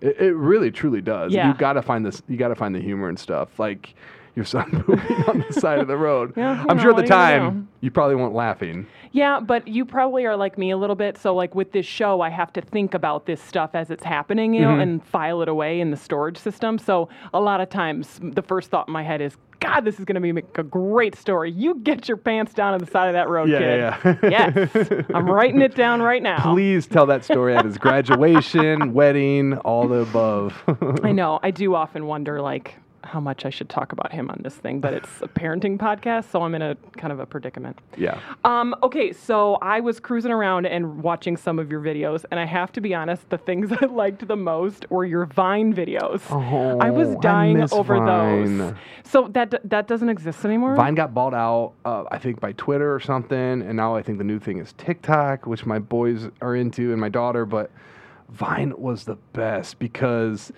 It, it really truly does. Yeah. You gotta find this. You gotta find the humor and stuff. Like your son <laughs> pooping on the side of the road. Yeah, I'm know, sure at the are you time you probably weren't laughing. Yeah, but you probably are like me a little bit. So, like with this show, I have to think about this stuff as it's happening, you Mm-hmm. and file it away in the storage system. So, a lot of times, the first thought in my head is, God, this is going to be a great story. You get your pants down on the side of that road, Yeah, kid. yeah, yeah. <laughs> yes, I'm writing it down right now. Please tell that story at his <laughs> graduation, wedding, all the above. I know. I do often wonder, like, how much I should talk about him on this thing, but it's a <laughs> parenting podcast, so I'm in a kind of a predicament. yeah. Um, okay, so I was cruising around and watching some of your videos, and I have to be honest, the things <laughs> I liked the most were your Vine videos. Oh, I was I dying miss over those. So that d- that doesn't exist anymore. Vine got bought out, uh, I think, by Twitter or something, and now I think the new thing is TikTok, which my boys are into, and my daughter. But Vine was the best because,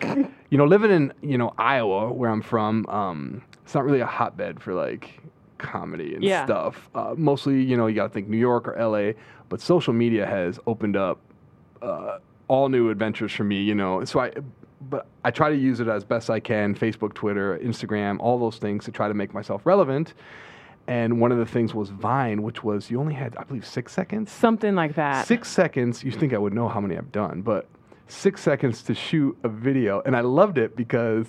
you know, living in you know Iowa, where I'm from, um, it's not really a hotbed for like comedy and Yeah. stuff. Uh, mostly, you know, you got to think New York or LA, but social media has opened up uh, all new adventures for me, you know. So I, but I try to use it as best I can Facebook, Twitter, Instagram, all those things to try to make myself relevant. And one of the things was Vine, which was you only had, I believe, six seconds. Something like that. Six seconds. You think I would know how many I've done, but six seconds to shoot a video, and I loved it because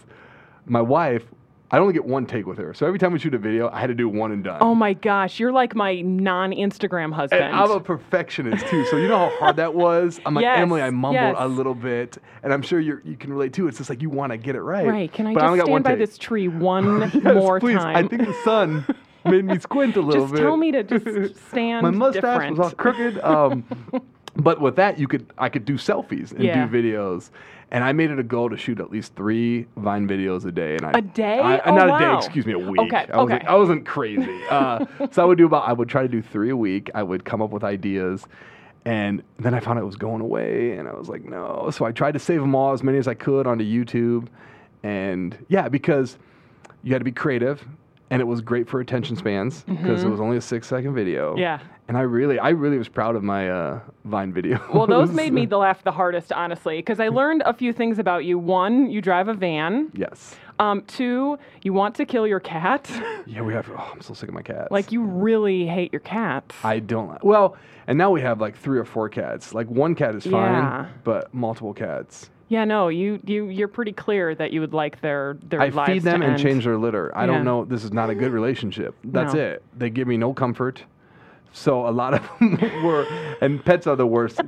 my wife. I only get one take with her, so every time we shoot a video, I had to do one and done. Oh my gosh, you're like my non-Instagram husband. And I'm a perfectionist too, so you know how hard that was. I'm like Yes, Emily, I mumbled yes. a little bit, and I'm sure you you can relate too. It's just like you want to get it right. right? Can I But just only got one stand by take. this tree one <laughs> Yes, more please. time? I think the sun <laughs> made me squint a little just bit. tell me to just <laughs> stand. My mustache different. was all crooked. Um, <laughs> but with that, you could I could do selfies and Yeah. do videos. And I made it a goal to shoot at least three Vine videos a day. And I, A day? I, Oh, not a day. Excuse me, a week. Okay, I wasn't, okay. I wasn't crazy. Uh, <laughs> so I would do about. I would try to do three a week. I would come up with ideas. And then I found it was going away, and I was like, no. So I tried to save them all, as many as I could, onto YouTube. And yeah, because you had to be creative, and it was great for attention spans because it was only a six second video. Mm-hmm. Yeah. And I really, I really was proud of my uh, Vine video. Well, those <laughs> made me the laugh the hardest, honestly, because I learned a few things about you. One, you drive a van. yes. Um, two, you want to kill your cat. <laughs> Yeah, we have. Oh, I'm so sick of my cats. like you really hate your cats. I don't. Well, and now we have like three or four cats. Like one cat is fine, Yeah. but multiple cats. Yeah, no, you you you're pretty clear that you would like their their I lives feed them to and end. change their litter. I Yeah. don't know. This is not a good relationship. That's No. it. They give me no comfort. So a lot of them <laughs> were, and pets are the worst.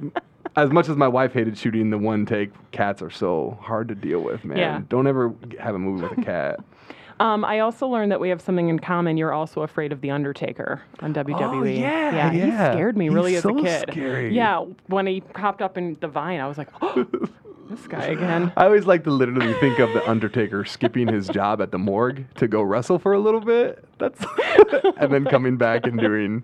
As much as my wife hated shooting the one take, cats are so hard to deal with, man. Yeah. Don't ever have a movie with a cat. <laughs> Um, I also learned that we have something in common. You're also afraid of the Undertaker on WWE. Oh, yeah, yeah, he scared me He's really as so a kid. scary. Yeah, when he popped up in the Vine, I was like, <gasps> <laughs> this guy again. I always like to literally think of the Undertaker skipping his job at the morgue to go wrestle for a little bit. That's <laughs> and then <laughs> coming back and doing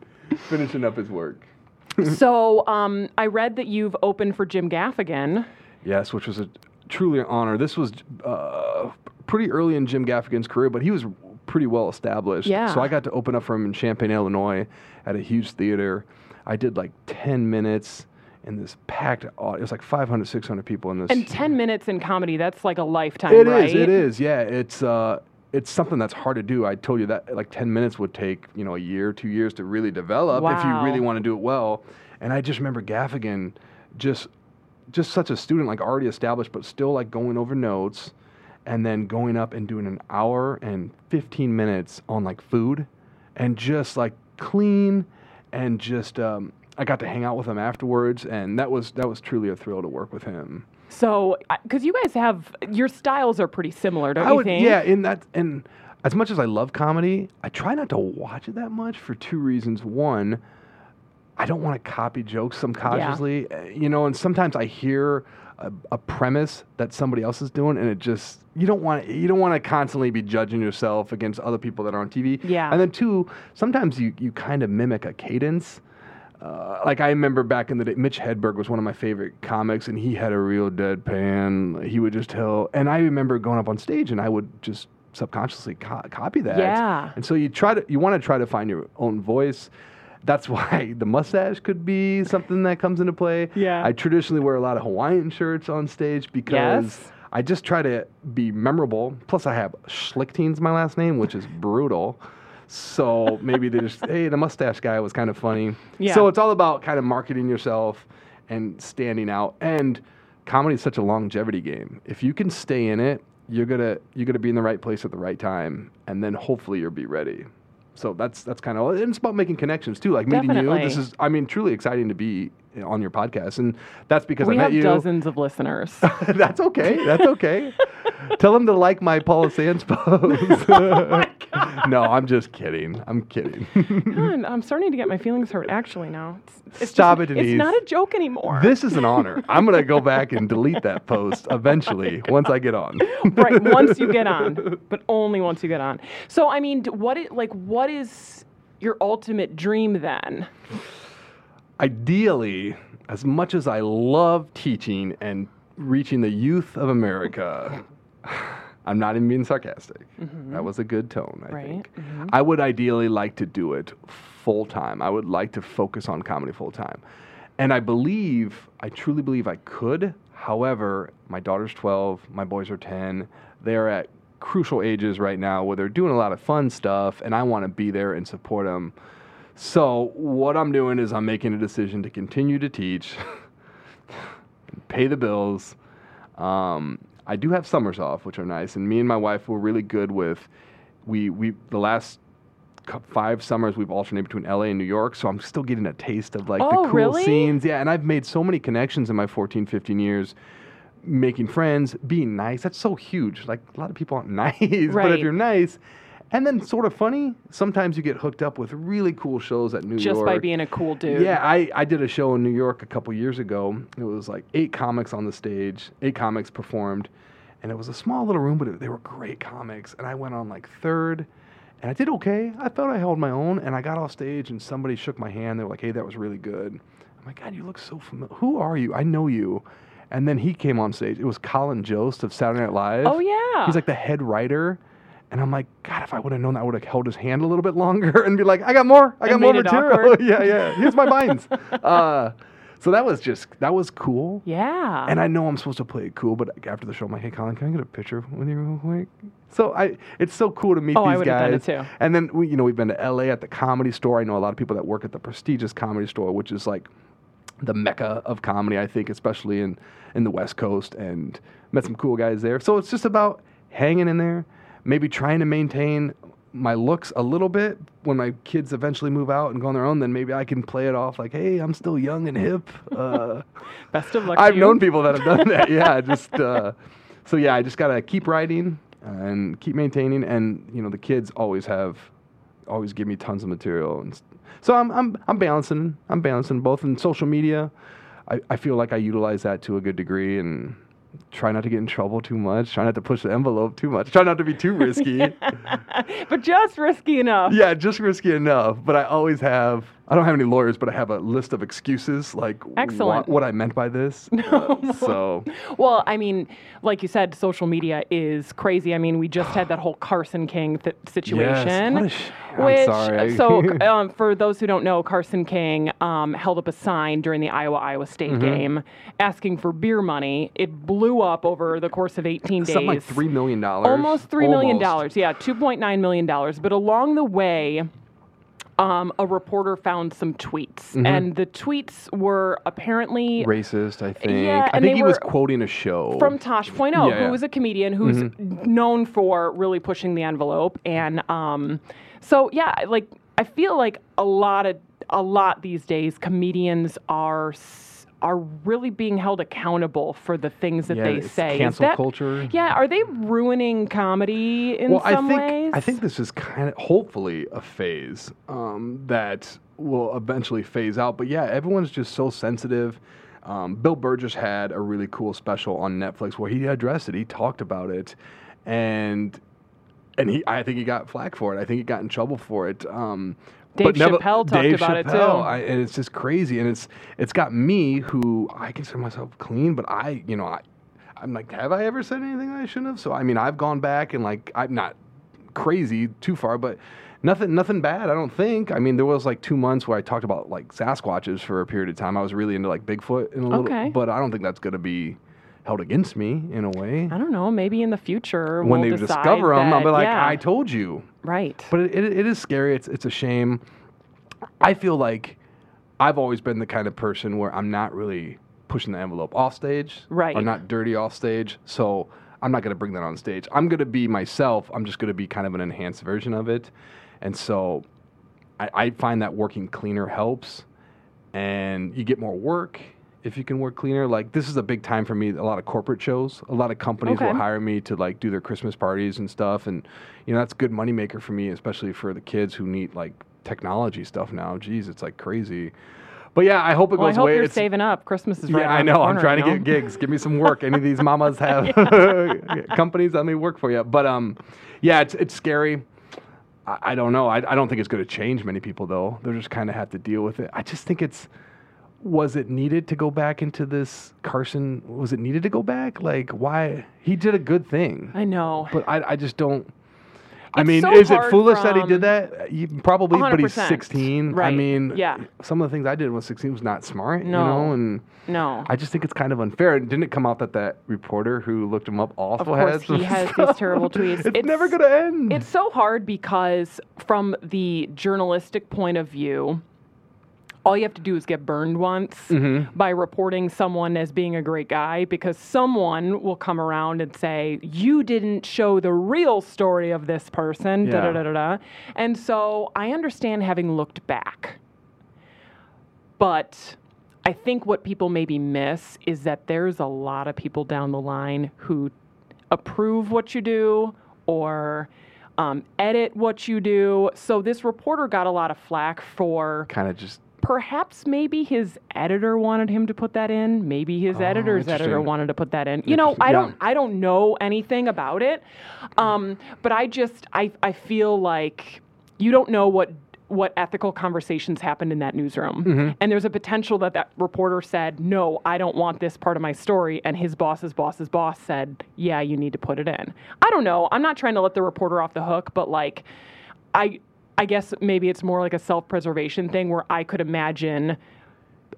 finishing up his work. <laughs> so um, I read that you've opened for Jim Gaffigan. Yes, which was a truly an honor. This was uh, pretty early in Jim Gaffigan's career, but he was pretty well established. Yeah. So I got to open up for him in Champaign, Illinois, at a huge theater. I did like 10 minutes in this packed. au- It was like 500, 600 people in this. And 10 minutes in comedy, that's like a lifetime, It is. right? It is. Yeah. It's uh, it's something that's hard to do. I told you that like 10 minutes would take, you know, a year, two years to really develop if you really want to do it well. And I just remember Gaffigan just just such a student, like already established, but still like going over notes and then going up and doing an hour and 15 minutes on like food and just like clean and just um, I got to hang out with him afterwards and that was that was truly a thrill to work with him. So, because you guys have your styles are pretty similar, don't I you would, think? yeah, in that, and as much as I love comedy, I try not to watch it that much for two reasons. One, I don't want to copy jokes subconsciously, uh, you know, and sometimes I hear a, a premise that somebody else is doing, and it just you don't want you don't want to constantly be judging yourself against other people that are on TV. Yeah. and then two, sometimes you you kind of mimic a cadence. Uh, like I remember back in the day, Mitch Hedberg was one of my favorite comics, and he had a real deadpan. He would just tell, and I remember going up on stage, and I would just subconsciously co- copy that. Yeah. And so you try to, you want to try to find your own voice. That's <laughs> why the mustache could be something that comes into play. Yeah. I traditionally wear a lot of Hawaiian shirts on stage because Yes. I just try to be memorable. Plus, I have Schlichting's my last name, which is brutal. So maybe they just, hey, the mustache guy was kind of funny. Yeah. So it's all about kind of marketing yourself and standing out. And comedy is such a longevity game. If you can stay in it, you're gonna you're gonna be in the right place at the right time, and then hopefully you'll be ready. So that's that's kind of and it's about making connections too. Like meeting you. This is I mean truly exciting to be on your podcast, and that's because we I met have you. dozens of listeners. <laughs> that's okay. That's okay. <laughs> Tell them to like my Paula Sands pose. <laughs> Oh no, I'm just kidding. I'm kidding. God, I'm starting to get my feelings hurt actually now. It's, it's Stop just- it, Denise. It's not a joke anymore. this is an honor. I'm gonna go back and delete that post eventually oh once I get on. right once you get on, but only once you get on. So I mean, what it like? What is your ultimate dream then? Ideally, as much as I love teaching and reaching the youth of America, <sighs> I'm not even being sarcastic. That was a good tone, I Mm-hmm. Right, think. mhm. I would ideally like to do it full time. I would like to focus on comedy full time. And I believe, I truly believe I could. However, my daughter's 12, my boys are 10. They're at crucial ages right now where they're doing a lot of fun stuff, and I want to be there and support them. So, what I'm doing is I'm making a decision to continue to teach, <laughs> pay the bills. Um, I do have summers off, which are nice, and me and my wife were really good with. We we the last five summers we've alternated between LA and New York, so I'm still getting a taste of like Oh, the cool really? scenes. Yeah, and I've made so many connections in my 14, 15 years. Making friends, being nice, that's so huge. Like a lot of people aren't <laughs> nice, but if you're nice, and then sort of funny, sometimes you get hooked up with really cool shows at New Just York. Just by being a cool dude. Yeah, I, I did a show in New York a couple years ago. It was like eight comics on the stage, eight comics performed, and it was a small little room, but it, they were great comics. And I went on like third, and I did okay. I felt I held my own, and I got off stage, and somebody shook my hand. They were like, "Hey, that was really good." I'm like, "God, you look so familiar. Who are you? I know you." And then he came on stage. It was Colin Jost of Saturday Night Live. Oh, yeah. He's like the head writer. And I'm like, God, if I would have known that, I would have held his hand a little bit longer <laughs> and be like, I got more. I got more material. <laughs> yeah, yeah. Here's my vines. <laughs> uh, so that was just, that was cool. Yeah. And I know I'm supposed to play it cool, but after the show, I'm like, hey, Colin, can I get a picture with you real quick? So I, it's so cool to meet Oh, I these done guys. it too. And then we, you know, we've been to LA at the Comedy Store. I know a lot of people that work at the prestigious Comedy Store, which is like the mecca of comedy, I think, especially in in the West Coast, and met some cool guys there. So it's just about hanging in there, maybe trying to maintain my looks a little bit when my kids eventually move out and go on their own. Then maybe I can play it off like, hey, I'm still young and hip. <laughs> Uh, Best of luck. I've known people that have done that. Yeah, <laughs> just uh, so yeah, I just gotta keep writing and keep maintaining, and you know the kids always have, always give me tons of material, and so I'm I'm I'm balancing I'm balancing both in social media. I, I feel like I utilize that to a good degree and try not to get in trouble too much. Try not to push the envelope too much. Try not to be too risky. <laughs> but just risky enough. yeah, just risky enough. But I always have I don't have any lawyers, but I have a list of excuses, like Excellent. what I meant by this. <laughs> Uh, so Well, I mean, like you said, social media is crazy. I mean, we just had that <sighs> whole Carson King th- situation. a sh- I'm which, sorry. so, <laughs> um, for those who don't know, Carson King um, held up a sign during the Iowa Iowa State Mm-hmm. game asking for beer money. It blew up over the course of 18 days. something like three million dollars. Almost 3 million. Almost. dollars. Yeah, $2.9 million. But along the way, um, a reporter found some tweets. Mm-hmm. And the tweets were apparently Racist, I think. Yeah, I think he was quoting a show. from Tosh.0, Yeah, yeah. who is a comedian who's known for really pushing the envelope. And um, so, yeah, like I feel like a lot of a lot these days, comedians are s- are really being held accountable for the things that Yeah, they say. Cancel that- culture. Yeah, are they ruining comedy in well, some I think ways? I think this is kind of hopefully a phase um, that will eventually phase out. But yeah, everyone's just so sensitive. Um, Bill Burgess had a really cool special on Netflix where he addressed it. He talked about it, and and he I think he got flack for it. I think he got in trouble for it. Um, Dave but never- Chappelle talked Dave about it, too. I, and it's just crazy, and it's it's got me who I consider myself clean, but I you know I I'm like, have I ever said anything I shouldn't have? So I mean, I've gone back and like I'm not crazy too far, but nothing nothing bad. I don't think. I mean, there was like two months where I talked about like Sasquatches for a period of time. I was really into like Bigfoot in a little, Okay. but I don't think that's gonna be held against me in a way. I don't know. Maybe in the future When we'll they discover them, I'll be like, yeah, I told you. right. But it, it, it is scary. It's it's a shame. I feel like I've always been the kind of person where I'm not really pushing the envelope off stage, Right. Or not dirty off stage. So I'm not going to bring that on stage. I'm going to be myself. I'm just going to be kind of an enhanced version of it. And so I, I find that working cleaner helps, and you get more work if you can work cleaner. Like this is a big time for me. A lot of corporate shows, a lot of companies will hire me to like do their Christmas parties and stuff, and you know that's a good moneymaker for me, especially for the kids who need like technology stuff now. Jeez, it's like crazy. But yeah, I hope it goes Well, I hope away. you're It's- saving up. Christmas is right yeah, I know. I'm trying you to get gigs. Give me some work. Any of these <laughs> mamas <laughs> have <laughs> companies, let me work for you. But um, yeah, it's it's scary. I, I don't know. I, I don't think it's going to change many people though. They'll just kind of have to deal with it. I just think it's. Was it needed to go back into this Carson? Was it needed to go back? Like, why? He did a good thing, I know. but I, I just don't. I mean, so is it foolish that he did that? You, probably, but he's 100%. 16. I mean, Yeah. some of the things I did when I was 16 was not smart, you No. know, and no. I just think it's kind of unfair. And Didn't it come out that that reporter who looked him up also course, had he has <laughs> these terrible tweets. It's, It's- never gonna end. It's so hard because, from the journalistic point of view, all you have to do is get burned once Mm-hmm. by reporting someone as being a great guy because someone will come around and say, You didn't show the real story of this person. Da, da, da, da, da. And so I understand having looked back. But I think what people maybe miss is that there's a lot of people down the line who approve what you do or um, edit what you do. So this reporter got a lot of flack for kind of just perhaps maybe his editor wanted him to put that in. Maybe his editor's editor wanted to put that in. You know, I don't I don't know anything about it. Um, but I just I I feel like you don't know what what ethical conversations happened in that newsroom. Mm-hmm. And there's a potential that that reporter said, "No, I don't want this part of my story." And his boss's boss's boss said, "Yeah, you need to put it in." I don't know. I'm not trying to let the reporter off the hook, but like I I guess maybe it's more like a self-preservation thing where I could imagine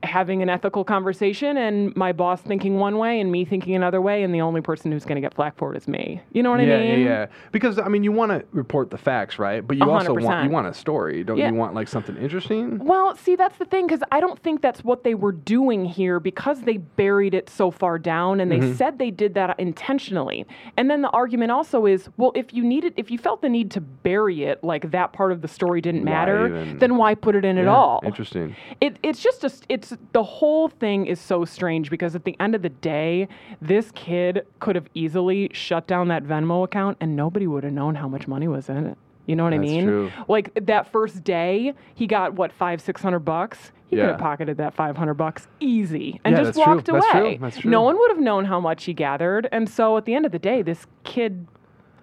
having an ethical conversation and my boss thinking one way and me thinking another way and the only person who's going to get flack for it is me. You know what yeah, I mean? yeah, yeah. Because I mean, you want to report the facts, right? But you A also want you want a story, don't Yeah. you? Want like something interesting? Well, see, that's the thing because I don't think that's what they were doing here because they buried it so far down and they Mm-hmm. said they did that intentionally. And then the argument also is, well, if you needed, if you felt the need to bury it, like that part of the story didn't Why matter, even? then why put it in at all? Interesting. It, it's just a, it's the whole thing is so strange because at the end of the day, this kid could have easily shut down that Venmo account and nobody would have known how much money was in it. You know what I mean? true. Like that first day, he got what five, six hundred bucks. He could have pocketed that five hundred bucks easy and Yeah, just that's true. walked That's true. away. That's true. No one would have known how much he gathered, and so at the end of the day, this kid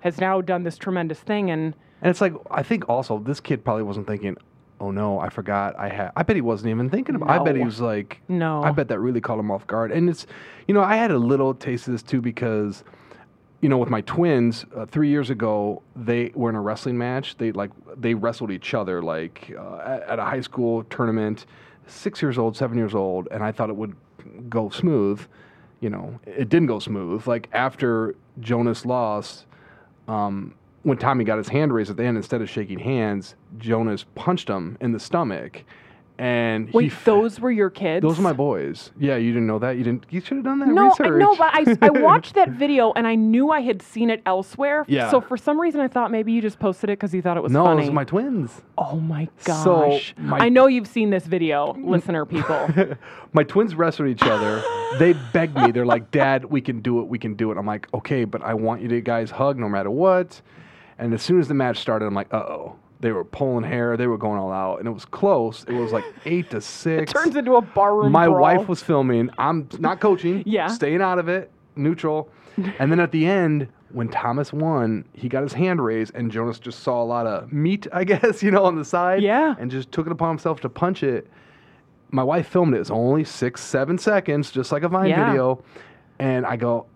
has now done this tremendous thing, and And it's like I think also this kid probably wasn't thinking, oh no, I forgot. I had. I bet he wasn't even thinking about. I bet he was like, No. I bet that really caught him off guard. And it's, you know, I had a little taste of this too because, you know, with my twins, uh, three years ago, they were in a wrestling match. They like they wrestled each other like uh, at, at a high school tournament. Six years old, seven years old, and I thought it would go smooth. You know, it didn't go smooth. Like after Jonas lost, um, when Tommy got his hand raised at the end, instead of shaking hands, Jonas punched him in the stomach, and he Wait, f- those were your kids? those are my boys. Yeah, you didn't know that. You didn't. You should have done that No, research. no, but I, I <laughs> watched that video and I knew I had seen it elsewhere. Yeah. So for some reason I thought maybe you just posted it because you thought it was no, funny. those are my twins. oh my gosh. So, my- I know you've seen this video, listener people. <laughs> My twins wrestled each other. they begged me. They're like, "Dad, we can do it. We can do it." I'm like, "Okay, but I want you to guys hug no matter what." And as soon as the match started, I'm like, "Uh oh." They were pulling hair. They were going all out, and it was close. It was like <laughs> eight to six. It Turns into a barroom My brawl. wife was filming. I'm not coaching. <laughs> Yeah. Staying out of it, neutral. and then at the end, when Thomas won, he got his hand raised, and Jonas just saw a lot of meat, I <laughs> guess, you know, on the side. Yeah. And just took it upon himself to punch it. My wife filmed it. It's only six, seven seconds, just like a Vine Yeah. video. And I go,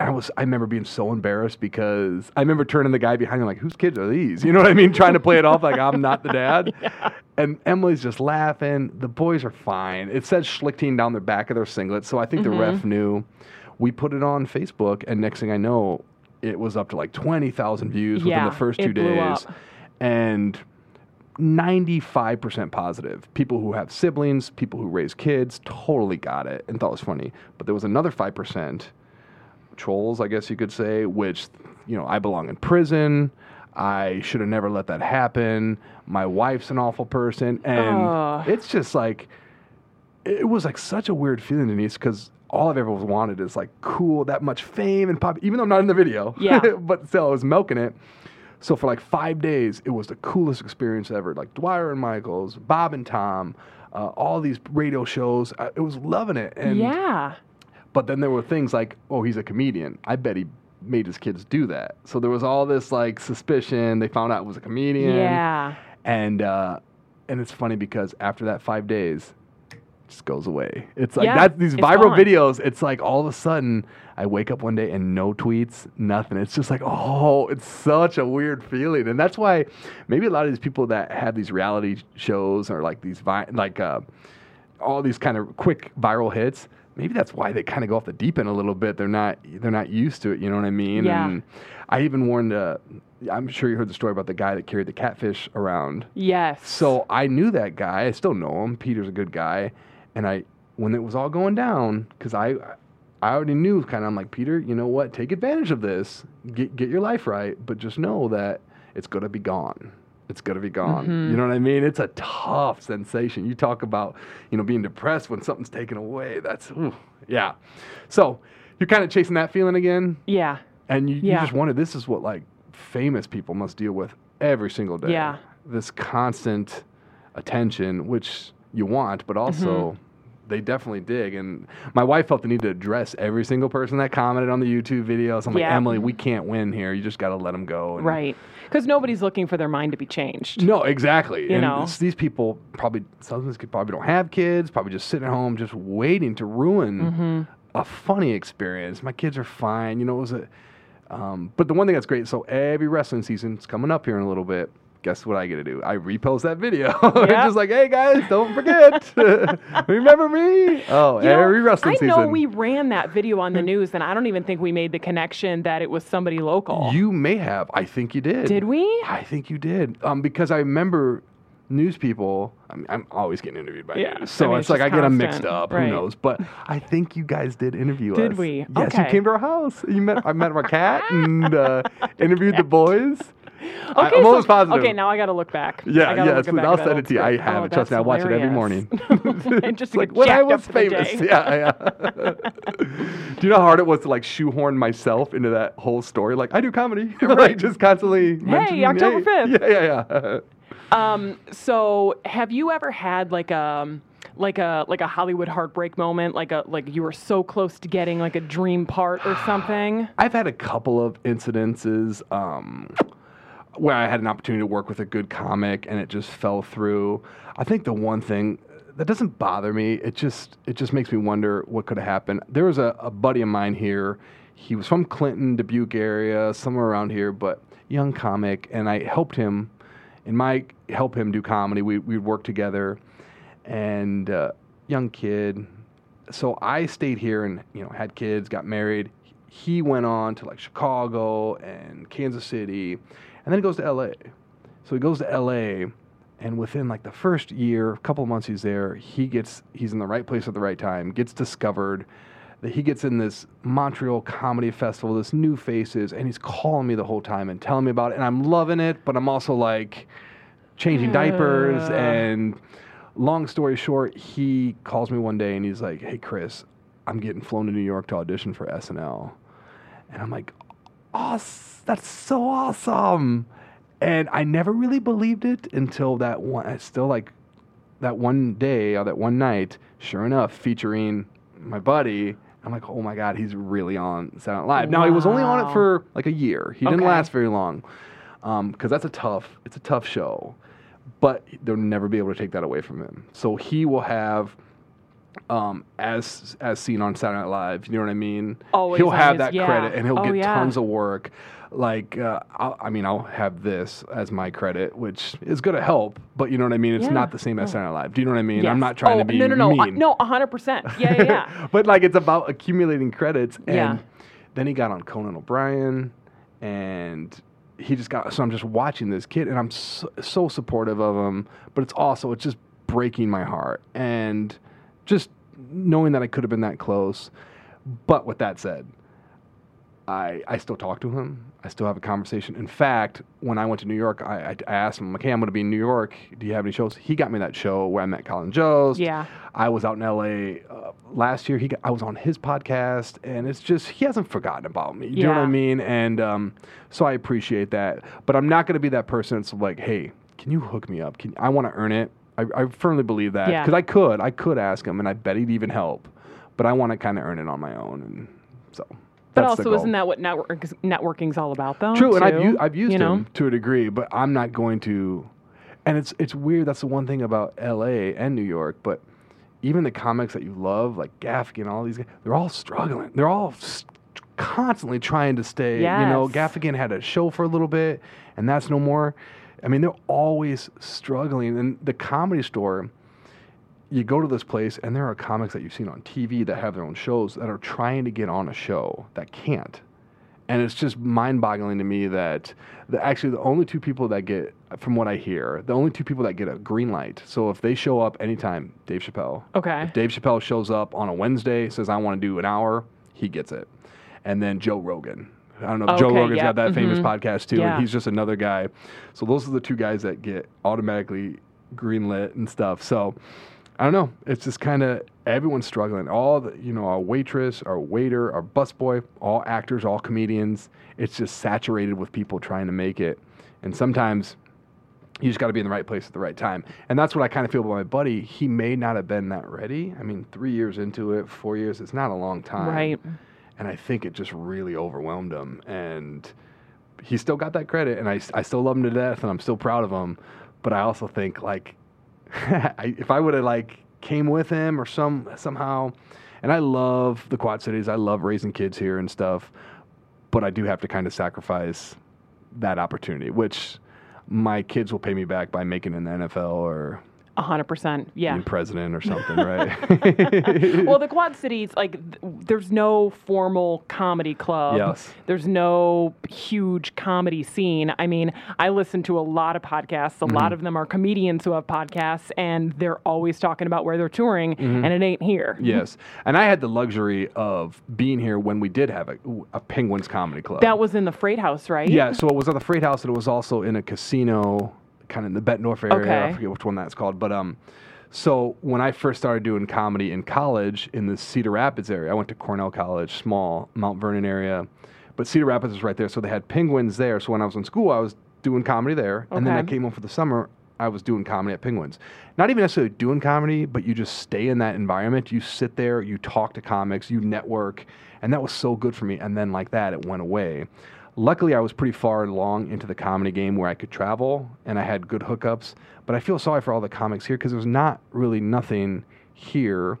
I was I remember being so embarrassed because I remember turning the guy behind me like, whose kids are these? You know what I mean? Trying to play it off like I'm not the dad. <laughs> And Emily's just laughing. The boys are fine. It said Schlichting down the back of their singlet, so I think the mm-hmm. ref knew. We put it on Facebook, and next thing I know, it was up to like twenty thousand views within Yeah, the first it two blew days. up. And 95% positive. People who have siblings, people who raise kids, totally got it and thought it was funny. But there was another 5% trolls, I guess you could say, which, you know, I belong in prison. I should have never let that happen. My wife's an awful person. And Ugh. it's just like, it was like such a weird feeling, Denise, because all I've ever wanted is like cool, that much fame and pop, even though I'm not in the video. Yeah. <laughs> but still, I was milking it. So for like five days, it was the coolest experience ever. Like Dwyer and Michaels, Bob and Tom, uh, all these radio shows. I, it was loving it. And yeah. But then there were things like, oh, he's a comedian. I bet he made his kids do that. So there was all this like suspicion. They found out it was a comedian. Yeah. And uh, and it's funny because after that five days, it just goes away. It's like Yeah, that's these viral gone. videos. It's like all of a sudden I wake up one day and no tweets, nothing. It's just like oh, it's such a weird feeling, and that's why maybe a lot of these people that have these reality shows or like these vi- like uh, all these kind of quick viral hits. Maybe that's why they kind of go off the deep end a little bit. They're not they're not used to it. You know what I mean? Yeah. And I even warned. Uh, I'm sure you heard the story about the guy that carried the catfish around. Yes. So I knew that guy. I still know him. Peter's a good guy. And I, when it was all going down, because I, I already knew kind of. I'm like Peter. You know what? Take advantage of this. Get get your life right. But just know that it's gonna be gone. It's gonna be gone. You know what I mean? It's a tough sensation. You talk about, you know, being depressed when something's taken away. That's, ooh, yeah. So you're kind of chasing that feeling again, yeah. and you, you just wonder. This is what like famous people must deal with every single day Yeah. this constant attention, which you want, but also Mm-hmm. They definitely dig. And my wife felt the need to address every single person that commented on the YouTube videos. I'm like, Emily, we can't win here. You just got to let them go. And Right. Because nobody's looking for their mind to be changed. No, exactly. You and know? it's- these people probably, some of these probably don't have kids, probably just sitting at home, just waiting to ruin Mm-hmm. a funny experience. My kids are fine. You know, it was a, um, but the one thing that's great, so every wrestling season, season's coming up here in a little bit. Guess what I get to do? I repost that video. <laughs> Yeah. just like, hey guys, don't forget. <laughs> Remember me? Oh, You know, every wrestling I season. know we ran that video on the news, and I don't even think we made the connection that it was somebody local. You may have. I think you did. Did we? I think you did. Um, because I remember news people. I mean, I'm always getting interviewed by Yeah, news, so I mean, it's, it's like I get them mixed up. right. Who knows? But I think you guys did interview Did us. Did we? Yes, you came to our house. You met. I met my cat and uh, <laughs> interviewed the boys. Okay, so- almost positive. Okay, now I got to look back. Yeah, yes, look please. back I'll send it to you. I have Oh, it. Trust me, I watch it every morning. <laughs> Just to like when I was up for the famous. Yeah, yeah. <laughs> do you know how hard it was to like shoehorn myself into that whole story? Like I do comedy, <laughs> like just constantly. mentioning, October 5th. Yeah, yeah, yeah. Um, so have you ever had like a like a like a Hollywood heartbreak moment, like a like you were so close to getting like a dream part or something? <sighs> I've had a couple of incidences. Um, where I had an opportunity to work with a good comic and it just fell through. I think the one thing that doesn't bother me, it just it just makes me wonder what could have happened. There was a, a buddy of mine here. He was from Clinton, Dubuque area, somewhere around here, but young comic, and I helped him in my help him do comedy. We we'd work together, and uh, young kid. So I stayed here and you know had kids, got married. He went on to like Chicago and Kansas City, and then he goes to L.A. So he goes to L.A. And within like the first year, a couple of months he's there, he gets he's in the right place at the right time, gets discovered. That he gets in this Montreal Comedy Festival, this new faces, and he's calling me the whole time and telling me about it, and I'm loving it, but I'm also like changing diapers. And long story short, he calls me one day and he's like, "Hey Chris, I'm getting flown to New York to audition for SNL," and I'm like, "Awesome! That's so awesome!" And I never really believed it until that one. I still like that one day or that one night. Sure enough, featuring my buddy. I'm like, oh my god, he's really on Night Live. Now he was only on it for like a year. He didn't last very long, um, because that's a tough. It's a tough show, but they'll never be able to take that away from him. So he will have. Um, as as seen on Saturday Night Live, you know what I mean. Always he'll have his- that yeah. credit, and he'll Oh, get yeah. tons of work. Like, uh, I'll, I mean, I'll have this as my credit, which is going to help, but you know what I mean. It's Yeah. not the same as Saturday Night Live. Do you know what I mean? Yes. I'm not trying oh, to be no, no, no, mean. No, hundred percent. Yeah, yeah, yeah. <laughs> but like it's about accumulating credits. And Yeah. then he got on Conan O'Brien and he just got so I'm just watching this kid and I'm so, so supportive of him, but it's also it's just breaking my heart and just knowing that I could have been that close. But with that said, I, I still talk to him. I still have a conversation. In fact, when I went to New York, I, I, asked him, like, hey, I'm going to be in New York. Do you have any shows? He got me that show where I met Colin Jost. Yeah. I was out in LA uh, last year. He got, I was on his podcast, and it's just, he hasn't forgotten about me. You know what I mean? And um, so I appreciate that. But I'm not going to be that person that's like, hey, can you hook me up? Can, I want to earn it. I, I firmly believe that. Yeah. Because I could. I could ask him, and I bet he'd even help. But I want to kind of earn it on my own. And so. But also, isn't that what network networking's all about, though? True, and I've, too? u- I've used you know? him to a degree, but I'm not going to. And it's it's weird. That's the one thing about L.A. and New York. But even the comics that you love, like Gaffigan, all these guys, they're all struggling. They're all s- constantly trying to stay. You know, Yes. Gaffigan had a show for a little bit, and that's no more. I mean, they're always struggling. And the comedy store, you go to this place and there are comics that you've seen on TV that have their own shows that are trying to get on a show that can't. And it's just mind boggling to me that the, actually the only two people that get, from what I hear, the only two people that get a green light. So if they show up anytime, Dave Chappelle. Okay. If Dave Chappelle shows up on a Wednesday, says, I want to do an hour, he gets it. And then Joe Rogan. I don't know if Joe Okay, Rogan's yep, got that famous mhm. podcast too. Yeah. And he's just another guy. So those are the two guys that get automatically greenlit and stuff. So I don't know. It's just kind of everyone's struggling. All the, you know, our waitress, our waiter, our busboy, all actors, all comedians. It's just saturated with people trying to make it. And sometimes you just got to be in the right place at the right time. And that's what I kind of feel about my buddy. He may not have been that ready. I mean, three years into it, four years, it's not a long time. Right. And I think it just really overwhelmed him. And he still got that credit. And I, I still love him to death and I'm still proud of him. But I also think, like, <laughs> I, if I would have, like, came with him or some somehow, and I love the Quad Cities, I love raising kids here and stuff, but I do have to kind of sacrifice that opportunity, which my kids will pay me back by making the NFL or hundred percent. Yeah. being president or something, right? <laughs> well, the Quad Cities, like, th- there's no formal comedy club. Yes. There's no huge comedy scene. I mean, I listen to a lot of podcasts. A Mm-hmm. lot of them are comedians who have podcasts, and they're always talking about where they're touring, Mm-hmm. and it ain't here. yes, and I had the luxury of being here when we did have a, a Penguins comedy club. That was in the Freight House, right? Yeah, so it was at the Freight House, and it was also in a casino, kind of in the Bettendorf area. Okay. I forget which one that's called, but um, so when I first started doing comedy in college in the Cedar Rapids area, I went to Cornell College, small Mount Vernon area, but Cedar Rapids was right there, so they had Penguins there. So when I was in school, I was doing comedy there, and then I came home for the summer. I was doing comedy at Penguins. Not even necessarily doing comedy, but you just stay in that environment. You sit there, you talk to comics, you network, and that was so good for me. And then like that, it went away. Luckily, I was pretty far along into the comedy game where I could travel and I had good hookups. But I feel sorry for all the comics here because there's not really nothing here.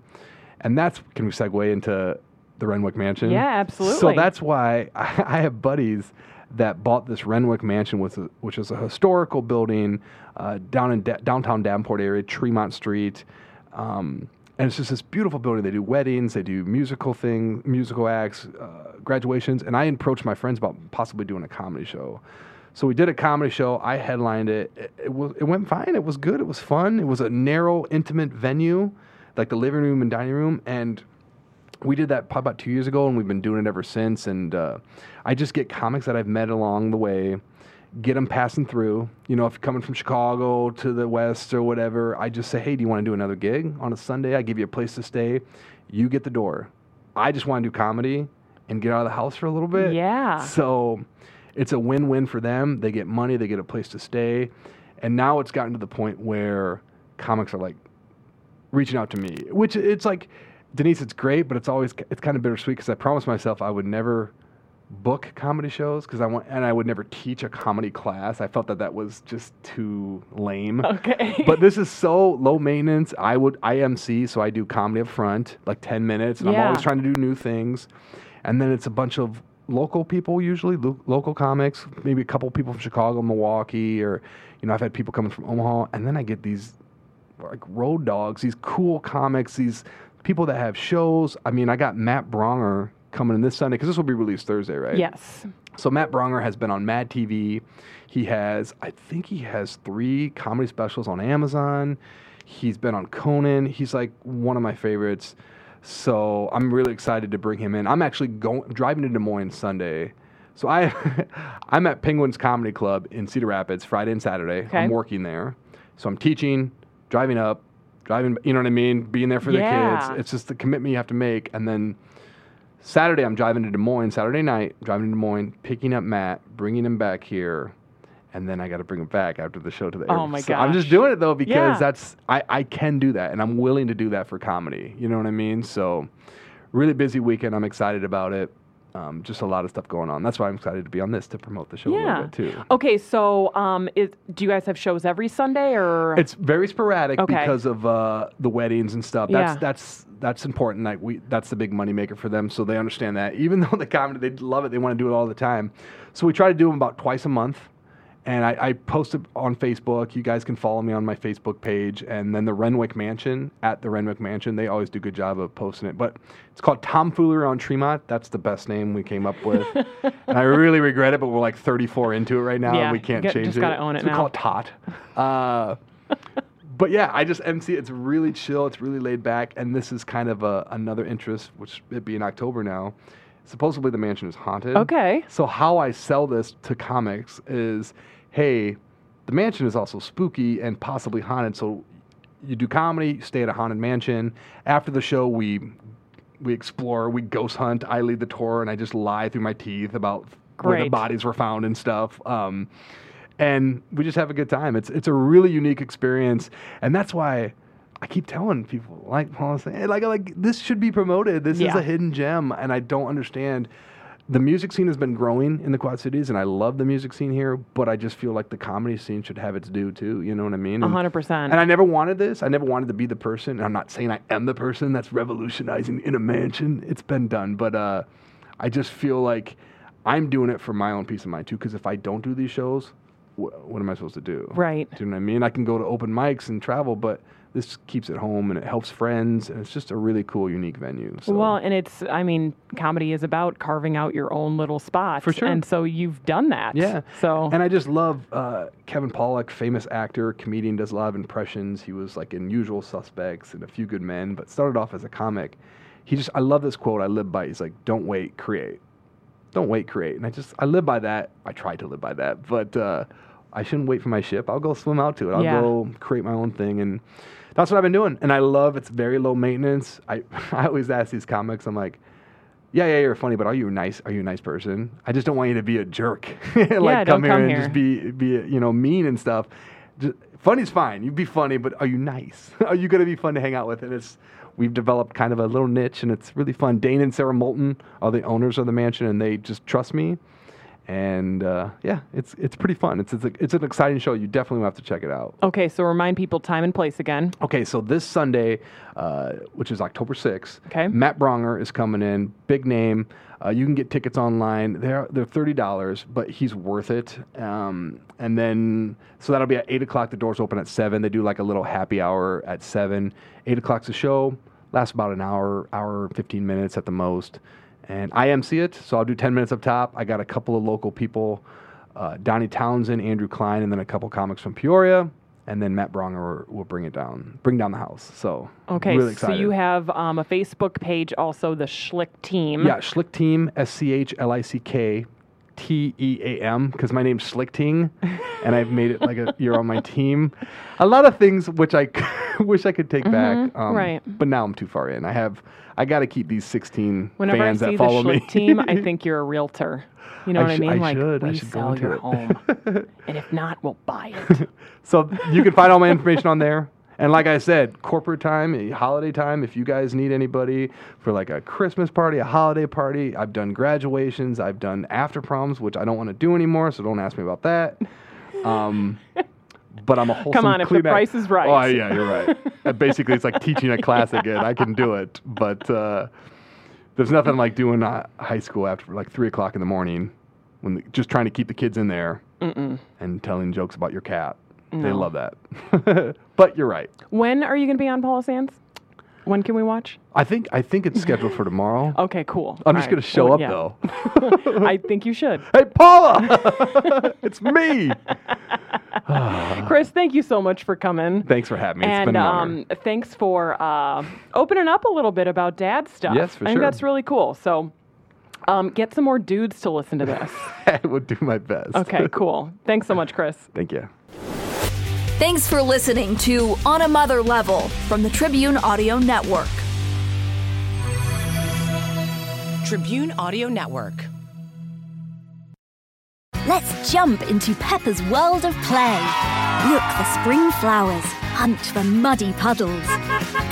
And that's, can we segue into the Renwick Mansion? Yeah, absolutely. So that's why I, <laughs> I have buddies that bought this Renwick Mansion, with a, which is a historical building uh, down in da- downtown Davenport area, Tremont Street. Um, and it's just this beautiful building. They do weddings, they do musical things, musical acts, uh, graduations. And I approached my friends about possibly doing a comedy show. So we did a comedy show. I headlined it. It, it was it went fine. It was good. It was fun. It was a narrow, intimate venue, like the living room and dining room. And we did that about two years ago, and we've been doing it ever since. And uh, I just get comics that I've met along the way, get them passing through. You know, if you're coming from Chicago to the West or whatever, I just say, hey, do you want to do another gig on a Sunday? I give you a place to stay. You get the door. I just want to do comedy and get out of the house for a little bit. Yeah. So it's a win win for them. They get money, they get a place to stay. And now it's gotten to the point where comics are like reaching out to me, which it's like, Denise, it's great, but it's always it's kind of bittersweet because I promised myself I would never book comedy shows because I want and I would never teach a comedy class. I felt that that was just too lame. Okay. <laughs> but this is so low maintenance. I would IMC, so I do comedy up front, like ten minutes, and I'm always trying to do new things. And then it's a bunch of local people usually, lo- local comics, maybe a couple people from Chicago, Milwaukee, or you know I've had people coming from Omaha, and then I get these like road dogs, these cool comics, these people that have shows. I mean, I got Matt Braunger coming in this Sunday because this will be released Thursday, right? yes. So Matt Braunger has been on Mad TV. He has, I think he has three comedy specials on Amazon. He's been on Conan. He's like one of my favorites. So I'm really excited to bring him in. I'm actually going driving to Des Moines Sunday. So I <laughs> I'm at Penguins Comedy Club in Cedar Rapids Friday and Saturday. Okay. I'm working there. So I'm teaching, driving up, driving, you know what I mean, being there for Yeah. the kids. It's just the commitment you have to make and then Saturday, I'm driving to Des Moines. Saturday night, driving to Des Moines, picking up Matt, bringing him back here, and then I got to bring him back after the show to the. Oh my So I'm just doing it though because Yeah. that's I I can do that, and I'm willing to do that for comedy. You know what I mean? So, really busy weekend. I'm excited about it. Um, just a lot of stuff going on. That's why I'm excited to be on this to promote the show a Yeah. little bit too. Okay, so um, is, do you guys have shows every Sunday or? It's very sporadic Okay. because of uh, the weddings and stuff. That's Yeah. that's that's important. Like we, that's the big moneymaker for them, so they understand that. <laughs> Even though the comedy, they love it, they want to do it all the time. So we try to do them about twice a month. And I, I post it on Facebook. You guys can follow me on my Facebook page. And then the Renwick Mansion at the Renwick Mansion, they always do a good job of posting it. But it's called Tomfoolery on Tremont. That's the best name we came up with. <laughs> and I really regret it, but we're like 34 into it right now. Yeah, and we can't get- change just it. gotta own it so we call it Tot. Uh, <laughs> but yeah, I just MC. It's really chill. It's really laid back, and this is kind of a, another interest, which it be in October now. Supposedly the mansion is haunted. Okay. So how I sell this to comics is, hey, the mansion is also spooky and possibly haunted. So you do comedy, you stay at a haunted mansion. After the show, we we explore, we ghost hunt. I lead the tour, and I just lie through my teeth about where the bodies were found and stuff. Um, and we just have a good time. It's it's a really unique experience, and that's why I keep telling people like Paul saying, like like this should be promoted. This is a hidden gem, and I don't understand. The music scene has been growing in the Quad Cities, and I love the music scene here. But I just feel like the comedy scene should have its due too. You know what I mean? Hundred percent. and I never wanted this. I never wanted to be the person. And I'm not saying I am the person that's revolutionizing in a mansion. It's been done, but uh, I just feel like I'm doing it for my own peace of mind too. Because if I don't do these shows, wh- what am I supposed to do? Right. Do you know what I mean? I can go to open mics and travel, but this keeps it home and it helps friends, and it's just a really cool, unique venue. So. Well, and it's, I mean, comedy is about carving out your own little spot. For sure. And so you've done that. Yeah. So, And I just love uh, Kevin Pollak, famous actor, comedian, does a lot of impressions. He was like in Usual Suspects and A Few Good Men, but started off as a comic. He just, I love this quote I live by. He's like, don't wait, create. Don't wait, create. And I just, I live by that. I try to live by that, but uh, I shouldn't wait for my ship. I'll go swim out to it. I'll Yeah. go create my own thing. And that's what I've been doing. And I love it's very low maintenance. I, <laughs> I always ask these comics, I'm like, yeah, yeah, you're funny, but are you nice? Are you a nice person? I just don't want you to be a jerk. <laughs> like Yeah, come here come and here. just be be you know mean and stuff. Just, funny's fine. You'd be funny, but are you nice? <laughs> are you gonna be fun to hang out with? And it's we've developed kind of a little niche, and it's really fun. Dane and Sarah Moulton are the owners of the mansion, and they just trust me. And uh, yeah, it's it's pretty fun. It's it's, a, it's an exciting show. You definitely have to check it out. Okay, so remind people time and place again. Okay, so this Sunday, uh, which is October 6th, Okay. Matt Braunger is coming in, big name. Uh, you can get tickets online. They're they're thirty dollars, but he's worth it. Um, and then so that'll be at eight o'clock. The doors open at seven. They do like a little happy hour at seven. Eight o'clock's the show. Lasts about an hour, hour fifteen minutes at the most. And I MC it, so I'll do ten minutes up top. I got a couple of local people, uh, Donnie Townsend, Andrew Klein, and then a couple comics from Peoria. And then Matt Braunger will bring it down, bring down the house. So Okay, really so you have um, a Facebook page, also the Schlick Team. Yeah, Schlick Team, S C H L I C K T E A M, because my name's Schlichting, and I've made it like a you're on my team. A lot of things which I <laughs> <laughs> wish I could take back, um, Mm-hmm, right. But now I'm too far in. I have I got to keep these 16 Whenever fans I see that follow the me. Team, I <laughs> think you're a realtor. You know I what I mean? I like should. I we should sell your it. home, <laughs> and if not, we'll buy it. So you can find all my information on there. And like I said, corporate time, eh, holiday time, if you guys need anybody for like a Christmas party, a holiday party, I've done graduations, I've done after proms, which I don't want to do anymore, so don't ask me about that. Um, but I'm a wholesome on, if the Kleenex- price is right. Oh, yeah, you're right. Uh, Basically, it's like teaching a class again. I can do it, but uh, there's nothing like doing uh, high school after like three o'clock in the morning, when the, just trying to keep the kids in there and telling jokes about your cat. They love that. <laughs> but you're right. when are you going to be on Paula Sands? When can we watch? I think I think it's scheduled for tomorrow. <laughs> Okay, cool. I'm All just right. gonna show Well, up yeah. though. <laughs> <laughs> I think you should. hey Paula, it's me. Chris, thank you so much for coming. Thanks for having me. It's and been an honor. um, thanks for uh, opening up a little bit about dad stuff. Yes, for I think that's really cool. So um, get some more dudes to listen to this. I will do my best. Okay, cool. Thanks so much, Chris. Thank you. Thanks for listening to On a Mother Level from the Tribune Audio Network. Tribune Audio Network. Let's jump into Peppa's world of play. Look for spring flowers, hunt for muddy puddles,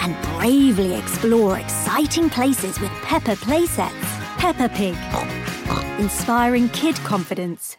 and bravely explore exciting places with Peppa playsets. Peppa Pig, inspiring kid confidence.